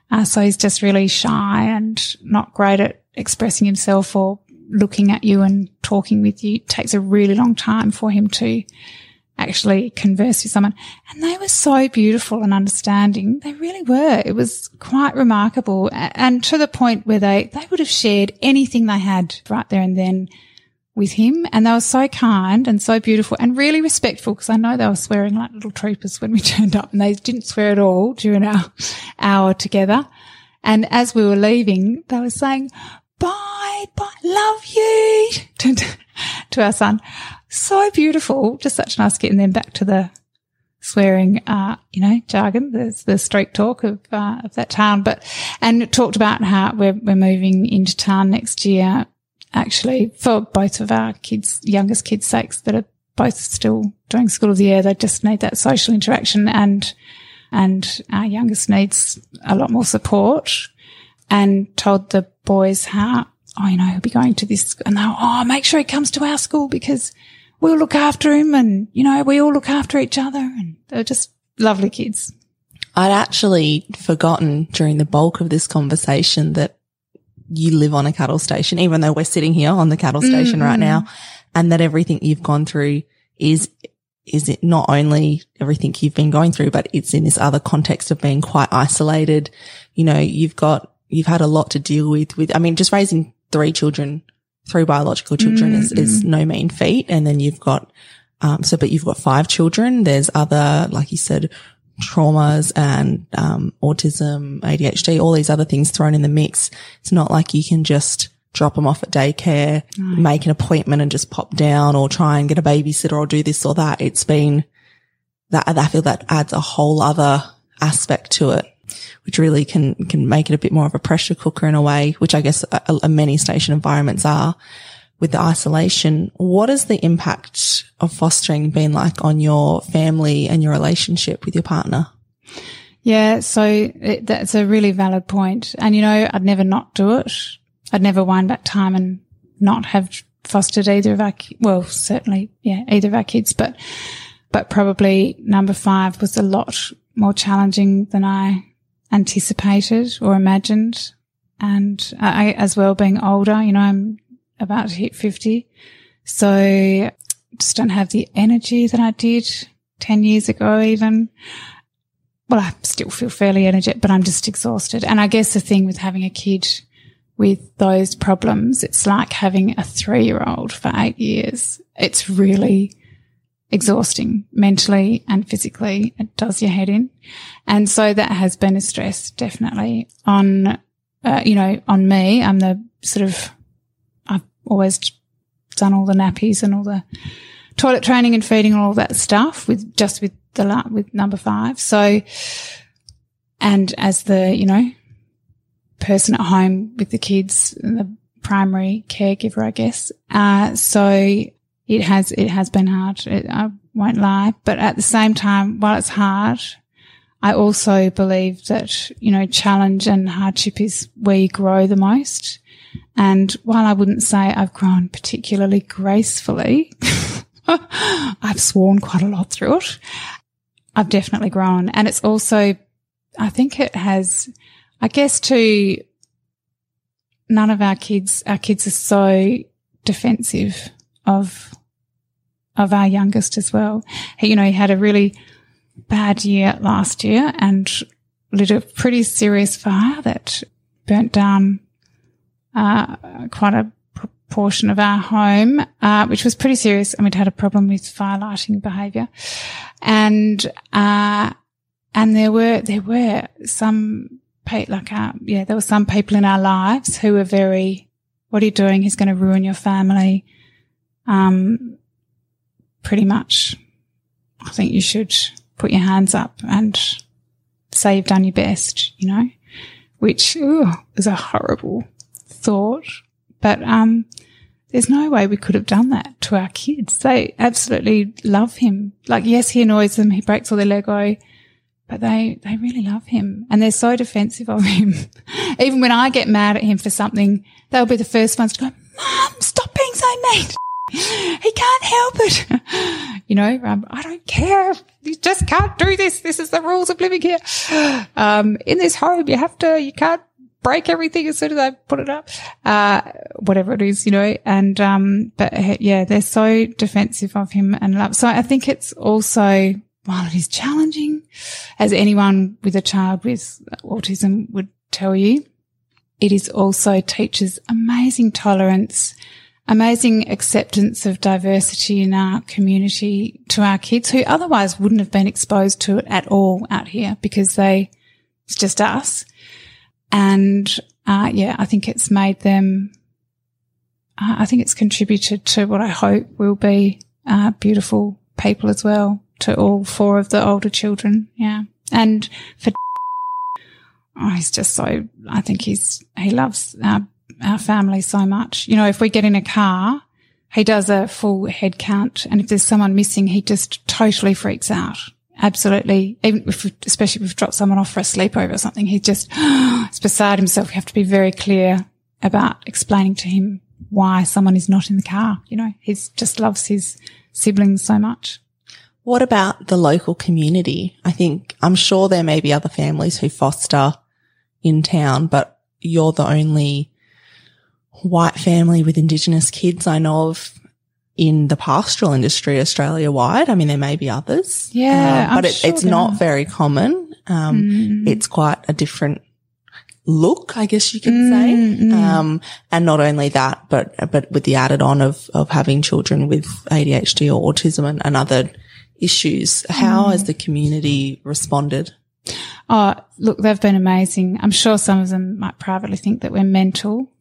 uh, so he's just really shy and not great at expressing himself or looking at you and talking with you it takes a really long time for him to actually converse with someone. And they were so beautiful and understanding. They really were. It was quite remarkable. And to the point where they, they would have shared anything they had right there and then with him. And they were so kind and so beautiful and really respectful because I know they were swearing like little troopers when we turned up and they didn't swear at all during our hour together. And as we were leaving, they were saying, bye, love you to, to our son. So beautiful. Just such nice getting them back to the swearing, uh, you know, jargon, the, the street talk of, uh, of that town. But, and talked about how we're, we're moving into town next year, actually, for both of our kids, youngest kids' sakes that are both still doing school of the air. They just need that social interaction and, and our youngest needs a lot more support and told the boys how, oh, you know, he'll be going to this, and they'll, oh, make sure he comes to our school because we'll look after him and, you know, we all look after each other. And they're just lovely kids. I'd actually forgotten during the bulk of this conversation that you live on a cattle station, even though we're sitting here on the cattle station mm-hmm. right now and that everything you've gone through is is it not only everything you've been going through, but it's in this other context of being quite isolated. You know, you've got you've had a lot to deal with, with, I mean, just raising three children, three biological children mm-hmm. is, is mm-hmm. no mean feat. And then you've got, um, so, but you've got five children. There's other, like you said, traumas and, um, autism, ADHD, all these other things thrown in the mix. It's not like you can just drop them off at daycare, make an appointment and just pop down or try and get a babysitter or do this or that. It's been that, I feel that adds a whole other aspect to it which really can, can make it a bit more of a pressure cooker in a way, which I guess a, a many station environments are. with the isolation, what has the impact of fostering been like on your family and your relationship with your partner? Yeah, so it, that's a really valid point. And you know, I'd never not do it. I'd never wind back time and not have fostered either of our, well, certainly, yeah, either of our kids, but, but probably number five was a lot more challenging than I anticipated or imagined. And I, as well, being older, you know, I'm about to hit 50. So just don't have the energy that I did 10 years ago, even. Well, I still feel fairly energetic, but I'm just exhausted. And I guess the thing with having a kid with those problems, it's like having a three year old for eight years. It's really exhausting mentally and physically. It does your head in. And so that has been a stress definitely on, uh, you know, on me. I'm the sort of, I've always done all the nappies and all the toilet training and feeding and all that stuff with just with the, with number five. So, and as the, you know, person at home with the kids, the primary caregiver, I guess. Uh, so it has, it has been hard. It, I won't lie. But at the same time, while it's hard, I also believe that, you know, challenge and hardship is where you grow the most. And while I wouldn't say I've grown particularly gracefully, I've sworn quite a lot through it. I've definitely grown. And it's also, I think it has, I guess to none of our kids, our kids are so defensive of, of our youngest as well. He, you know, he had a really bad year last year and lit a pretty serious fire that burnt down, uh, quite a portion of our home, uh, which was pretty serious. And we'd had a problem with fire lighting behavior. And, uh, and there were, there were some like, uh, yeah, there were some people in our lives who were very, what are you doing? He's going to ruin your family. Um, pretty much, I think you should put your hands up and say you've done your best, you know, which ooh, is a horrible thought. But, um, there's no way we could have done that to our kids. They absolutely love him. Like, yes, he annoys them. He breaks all their Lego but they, they really love him and they're so defensive of him. Even when I get mad at him for something, they'll be the first ones to go, mom, stop being so mean. He can't help it. you know, um, I don't care. You just can't do this. This is the rules of living here. Um, in this home, you have to, you can't break everything as soon as I put it up. Uh, whatever it is, you know, and, um, but yeah, they're so defensive of him and love. So I think it's also, while it is challenging, as anyone with a child with autism would tell you, it is also teaches amazing tolerance, amazing acceptance of diversity in our community to our kids who otherwise wouldn't have been exposed to it at all out here because they, it's just us. And, uh, yeah, I think it's made them, uh, I think it's contributed to what I hope will be, uh, beautiful people as well to all four of the older children. Yeah. And for, oh, he's just so, I think he's, he loves our, family so much. You know, if we get in a car, he does a full head count. And if there's someone missing, he just totally freaks out. Absolutely. Even if, especially if we've dropped someone off for a sleepover or something, he just, it's beside himself. We have to be very clear about explaining to him why someone is not in the car. You know, he just loves his siblings so much. What about the local community? I think I'm sure there may be other families who foster in town, but you're the only white family with Indigenous kids I know of in the pastoral industry Australia wide. I mean, there may be others. Yeah. Uh, but it, sure it's not very common. Um, mm. it's quite a different look, I guess you could mm, say. Mm. Um, and not only that, but, but with the added on of, of having children with ADHD or autism and, and other issues. How has the community responded? Oh, look, they've been amazing. I'm sure some of them might privately think that we're mental,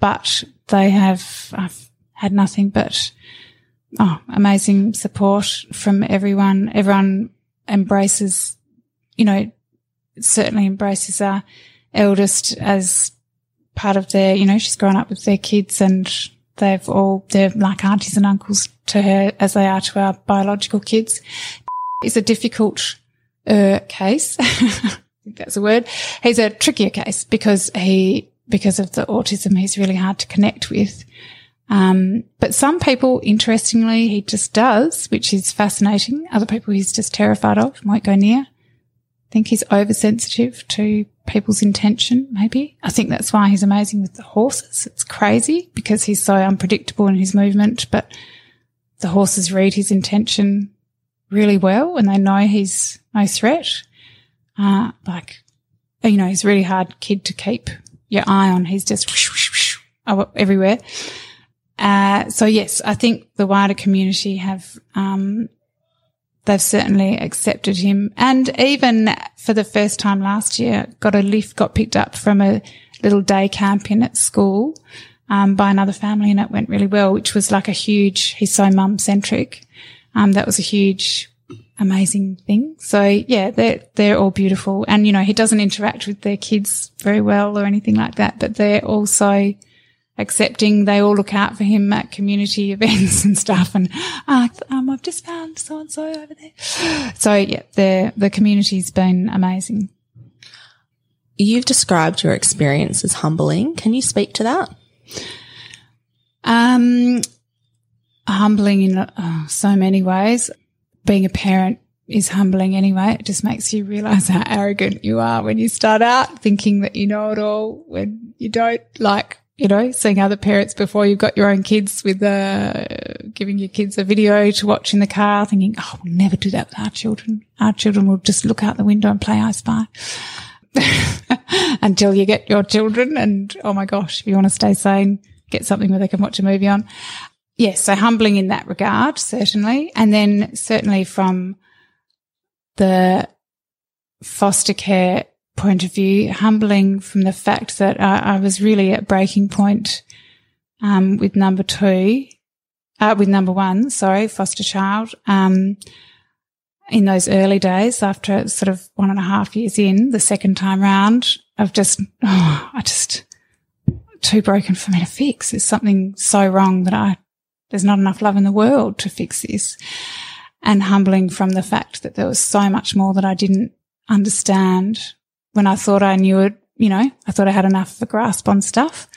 but they have I've had nothing but oh, amazing support from everyone. Everyone embraces, you know, certainly embraces our eldest as part of their, you know, she's grown up with their kids and they've all, they're like aunties and uncles to her as they are to our biological kids. It's a difficult uh, case. I think that's a word. He's a trickier case because he, because of the autism, he's really hard to connect with. Um, but some people, interestingly, he just does, which is fascinating. Other people he's just terrified of, won't go near. I think he's oversensitive to people's intention, maybe. I think that's why he's amazing with the horses. It's crazy because he's so unpredictable in his movement, but the horses read his intention really well and they know he's no threat. Uh, like, you know, he's a really hard kid to keep your eye on. He's just whoosh, whoosh, whoosh, everywhere. Uh, so yes, I think the wider community have, um, they've certainly accepted him. And even for the first time last year, got a lift, got picked up from a little day camp in at school, um, by another family and it went really well, which was like a huge, he's so mum centric. Um, that was a huge, amazing thing. So yeah, they're, they're all beautiful. And, you know, he doesn't interact with their kids very well or anything like that, but they're also, accepting. They all look out for him at community events and stuff. And uh, um, I've just found so and so over there. So yeah, the the community's been amazing. You've described your experience as humbling. Can you speak to that? Um, humbling in uh, so many ways. Being a parent is humbling anyway. It just makes you realize how arrogant you are when you start out thinking that you know it all when you don't. Like you know, seeing other parents before you've got your own kids with, uh, giving your kids a video to watch in the car, thinking, oh, we'll never do that with our children. Our children will just look out the window and play I Spy until you get your children. And oh my gosh, if you want to stay sane, get something where they can watch a movie on. Yes. So humbling in that regard, certainly. And then certainly from the foster care point of view, humbling from the fact that I, I was really at breaking point um, with number two, uh, with number one, sorry, foster child. Um, in those early days, after sort of one and a half years in, the second time round, I've just, oh, I just too broken for me to fix. There's something so wrong that I, there's not enough love in the world to fix this. And humbling from the fact that there was so much more that I didn't understand when I thought I knew it, you know, I thought I had enough of a grasp on stuff.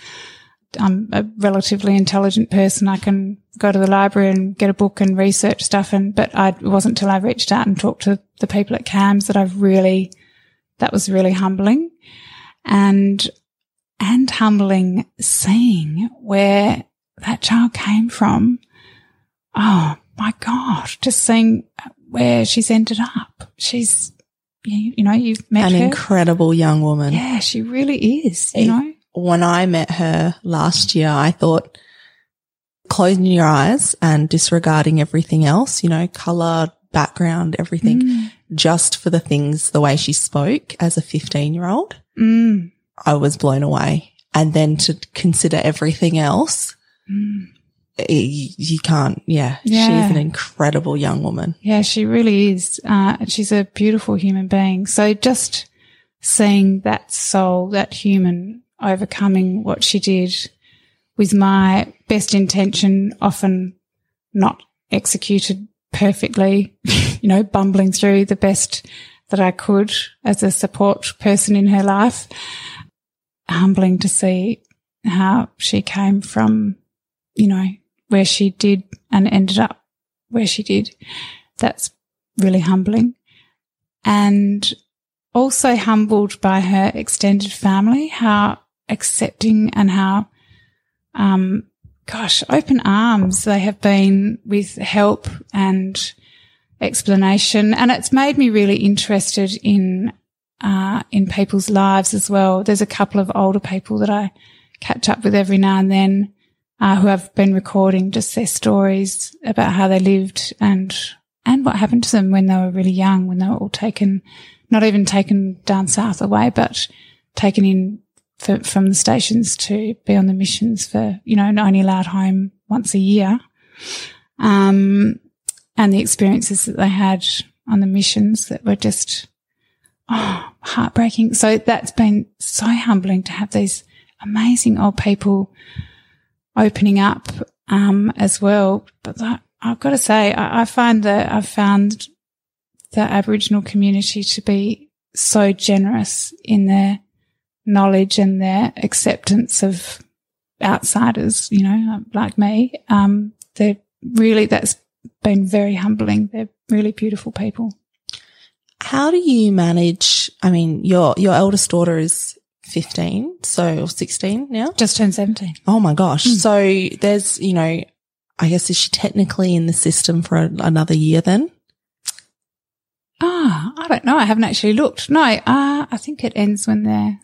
I'm a relatively intelligent person. I can go to the library and get a book and research stuff. And, but I, it wasn't until I reached out and talked to the people at CAMHS that I've really, that was really humbling and, and humbling seeing where that child came from. Oh my God, just seeing where she's ended up. She's you, you know, you've met an her. incredible young woman. Yeah, she really is. You know, when I met her last year, I thought closing your eyes and disregarding everything else, you know, color, background, everything, mm. just for the things, the way she spoke as a 15 year old, mm. I was blown away. And then to consider everything else, mm you can't. Yeah, yeah, she's an incredible young woman. Yeah, she really is. Uh, she's a beautiful human being. So just seeing that soul, that human overcoming what she did with my best intention, often not executed perfectly, you know, bumbling through the best that I could as a support person in her life. Humbling to see how she came from, you know, where she did and ended up where she did. That's really humbling. And also humbled by her extended family, how accepting and how, um, gosh, open arms they have been with help and explanation. And it's made me really interested in, uh, in people's lives as well. There's a couple of older people that I catch up with every now and then uh, who have been recording just their stories about how they lived and and what happened to them when they were really young, when they were all taken, not even taken down south away, but taken in for, from the stations to be on the missions for, you know, only allowed home once a year. Um, and the experiences that they had on the missions that were just, oh, heartbreaking. So that's been so humbling to have these amazing old people opening up um, as well. But that, I've got to say, I, I find that I've found the Aboriginal community to be so generous in their knowledge and their acceptance of outsiders, you know, like me. Um, they're really, that's been very humbling. They're really beautiful people. How do you manage? I mean, your, your eldest daughter is 15, so 16 now? Just turned 17. Oh my gosh. Mm. So there's, you know, I guess is she technically in the system for a, another year then? Ah, I don't know. I haven't actually looked. No, uh, I think it ends when they're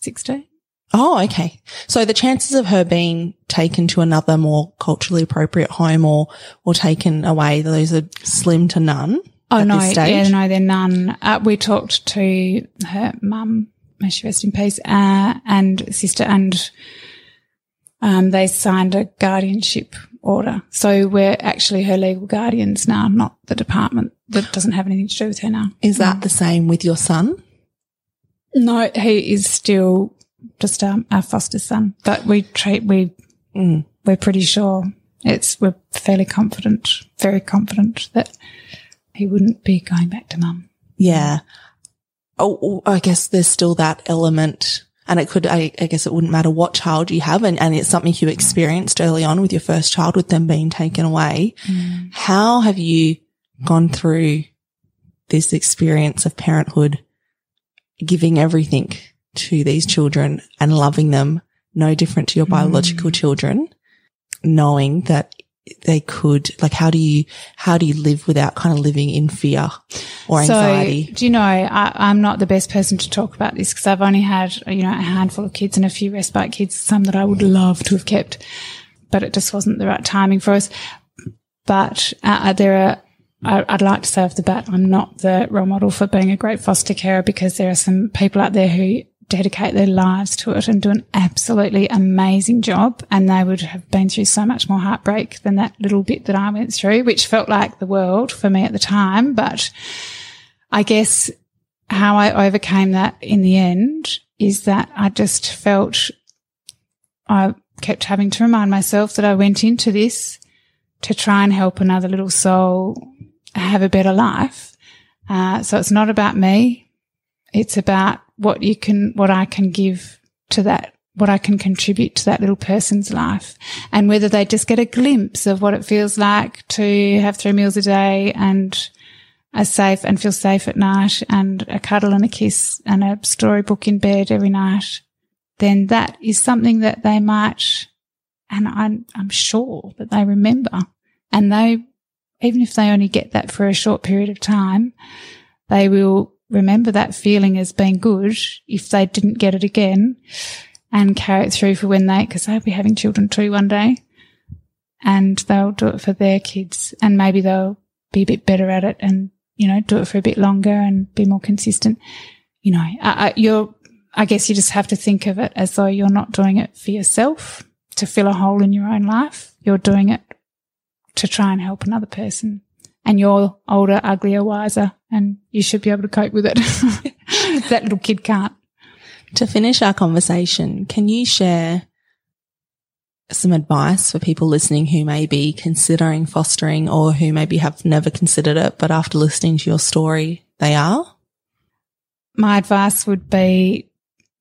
16. Oh, okay. So the chances of her being taken to another more culturally appropriate home or, or taken away, those are slim to none. Oh, no. Yeah, no, they're none. Uh, we talked to her mum, may she rest in peace, uh, and sister, and um, they signed a guardianship order. So we're actually her legal guardians now, not the department that doesn't have anything to do with her now. Is that mm. the same with your son? No, he is still just um, our foster son, but we treat, we, mm. we're pretty sure it's, we're fairly confident, very confident that he wouldn't be going back to mum. Yeah. Oh, I guess there's still that element and it could, I, I, guess it wouldn't matter what child you have. And, and it's something you experienced early on with your first child with them being taken away. Mm. How have you gone through this experience of parenthood, giving everything to these children and loving them no different to your biological mm. children, knowing that they could like how do you how do you live without kind of living in fear or anxiety? so, do you know I, i'm not the best person to talk about this because i've only had you know a handful of kids and a few respite kids some that i would love to have kept but it just wasn't the right timing for us. But uh, uh there are I'd like to say off the bat, I'm not the role model for being a great foster carer because there are some people out there who dedicate their lives to it and do an absolutely amazing job. And they would have been through so much more heartbreak than that little bit that I went through, which felt like the world for me at the time. But I guess how I overcame that in the end is that I just felt I kept having to remind myself that I went into this to try and help another little soul have a better life. Uh, so it's not about me. It's about what you can, what I can give to that, what I can contribute to that little person's life. And whether they just get a glimpse of what it feels like to have three meals a day and a safe and feel safe at night and a cuddle and a kiss and a storybook in bed every night, then that is something that they might, and I'm, I'm sure that they remember. And they, even if they only get that for a short period of time, they will remember that feeling as being good if they didn't get it again and carry it through for when they, because they'll be having children too one day and they'll do it for their kids and maybe they'll be a bit better at it and, you know, do it for a bit longer and be more consistent. You know, I, you're, I guess you just have to think of it as though you're not doing it for yourself to fill a hole in your own life. You're doing it to try and help another person and you're older, uglier, wiser, and you should be able to cope with it. that little kid can't. To finish our conversation, can you share some advice for people listening who may be considering fostering or who maybe have never considered it, but after listening to your story, they are? My advice would be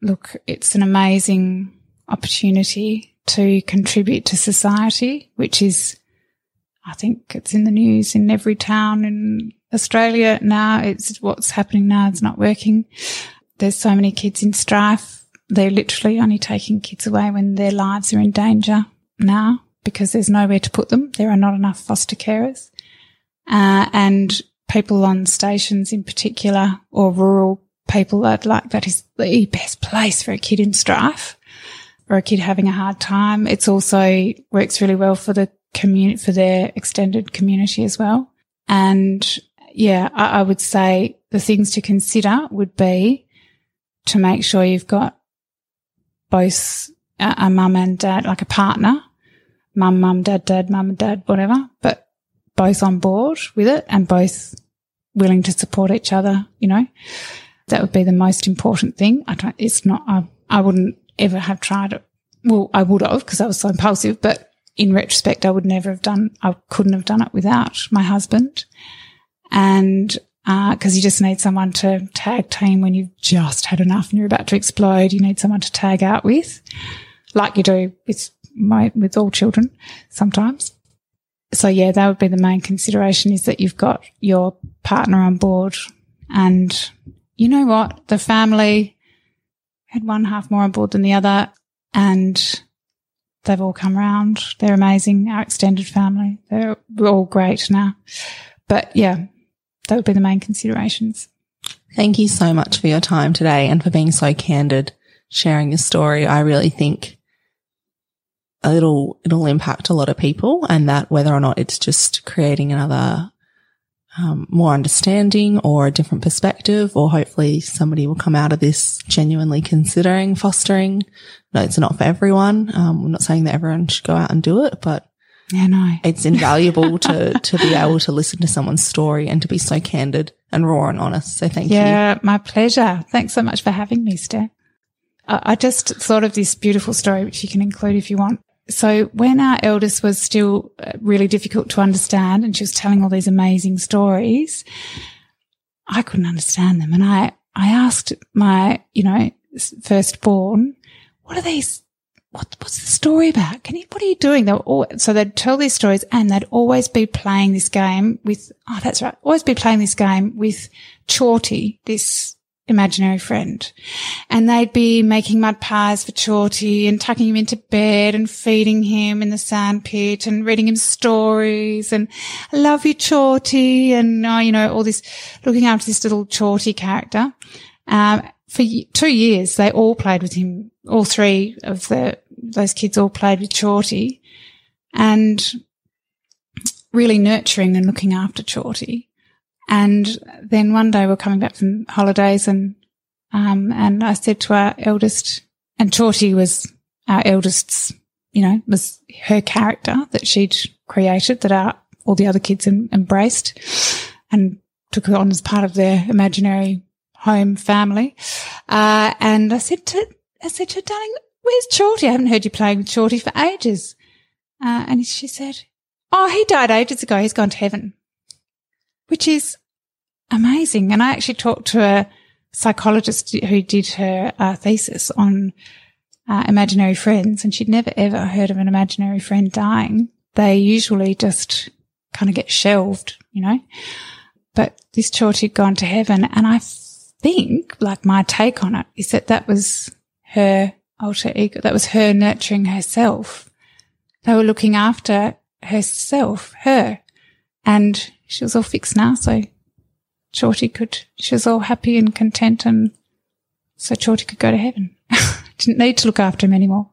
look, it's an amazing opportunity to contribute to society, which is I think it's in the news in every town in Australia now. It's what's happening now. It's not working. There's so many kids in strife. They're literally only taking kids away when their lives are in danger now because there's nowhere to put them. There are not enough foster carers. Uh, and people on stations in particular or rural people that like that is the best place for a kid in strife or a kid having a hard time. It's also works really well for the community, for their extended community as well. And yeah, I, I would say the things to consider would be to make sure you've got both a, a mum and dad, like a partner, mum, mum, dad, dad, mum and dad, whatever, but both on board with it and both willing to support each other, you know, that would be the most important thing. I don't, it's not, I, I wouldn't ever have tried it well, I would have because I was so impulsive, but in retrospect, I would never have done, I couldn't have done it without my husband. And, uh, cause you just need someone to tag team when you've just had enough and you're about to explode. You need someone to tag out with, like you do with my, with all children sometimes. So yeah, that would be the main consideration is that you've got your partner on board and you know what? The family had one half more on board than the other and they've all come around. They're amazing. Our extended family. They're all great now. But yeah, that would be the main considerations. Thank you so much for your time today and for being so candid, sharing your story. I really think it'll, it'll impact a lot of people and that whether or not it's just creating another um, more understanding or a different perspective, or hopefully somebody will come out of this genuinely considering fostering. No, it's not for everyone. Um, we're not saying that everyone should go out and do it, but yeah, no, it's invaluable to to be able to listen to someone's story and to be so candid and raw and honest. So thank yeah, you. Yeah, my pleasure. Thanks so much for having me, Steph. I just thought of this beautiful story, which you can include if you want. So when our eldest was still uh, really difficult to understand and she was telling all these amazing stories, I couldn't understand them. And I, I asked my, you know, firstborn, what are these? What, what's the story about? Can you, what are you doing? They were all, so they'd tell these stories and they'd always be playing this game with, oh, that's right. Always be playing this game with Chorty, this imaginary friend. And they'd be making mud pies for Chorty and tucking him into bed and feeding him in the sandpit and reading him stories and I love you, Chorty. And, uh, you know, all this looking after this little Chorty character. Um, for two years, they all played with him. All three of the, those kids all played with Chorty and really nurturing and looking after Chorty. And then one day we're coming back from holidays and, um, and I said to our eldest, and Chorty was our eldest's, you know, was her character that she'd created that our, all the other kids em- embraced and took on as part of their imaginary home family. Uh, and I said to, I said to her, darling, where's Chorty? I haven't heard you playing with Chorty for ages. Uh, and she said, Oh, he died ages ago. He's gone to heaven, which is amazing. And I actually talked to a psychologist who did her uh, thesis on uh, imaginary friends, and she'd never ever heard of an imaginary friend dying. They usually just kind of get shelved, you know. But this child had gone to heaven, and I think, like my take on it, is that that was her alter ego. That was her nurturing herself. They were looking after herself, her, and she was all fixed now. So Chorty could, she was all happy and content and so Chorty could go to heaven. Didn't need to look after him anymore.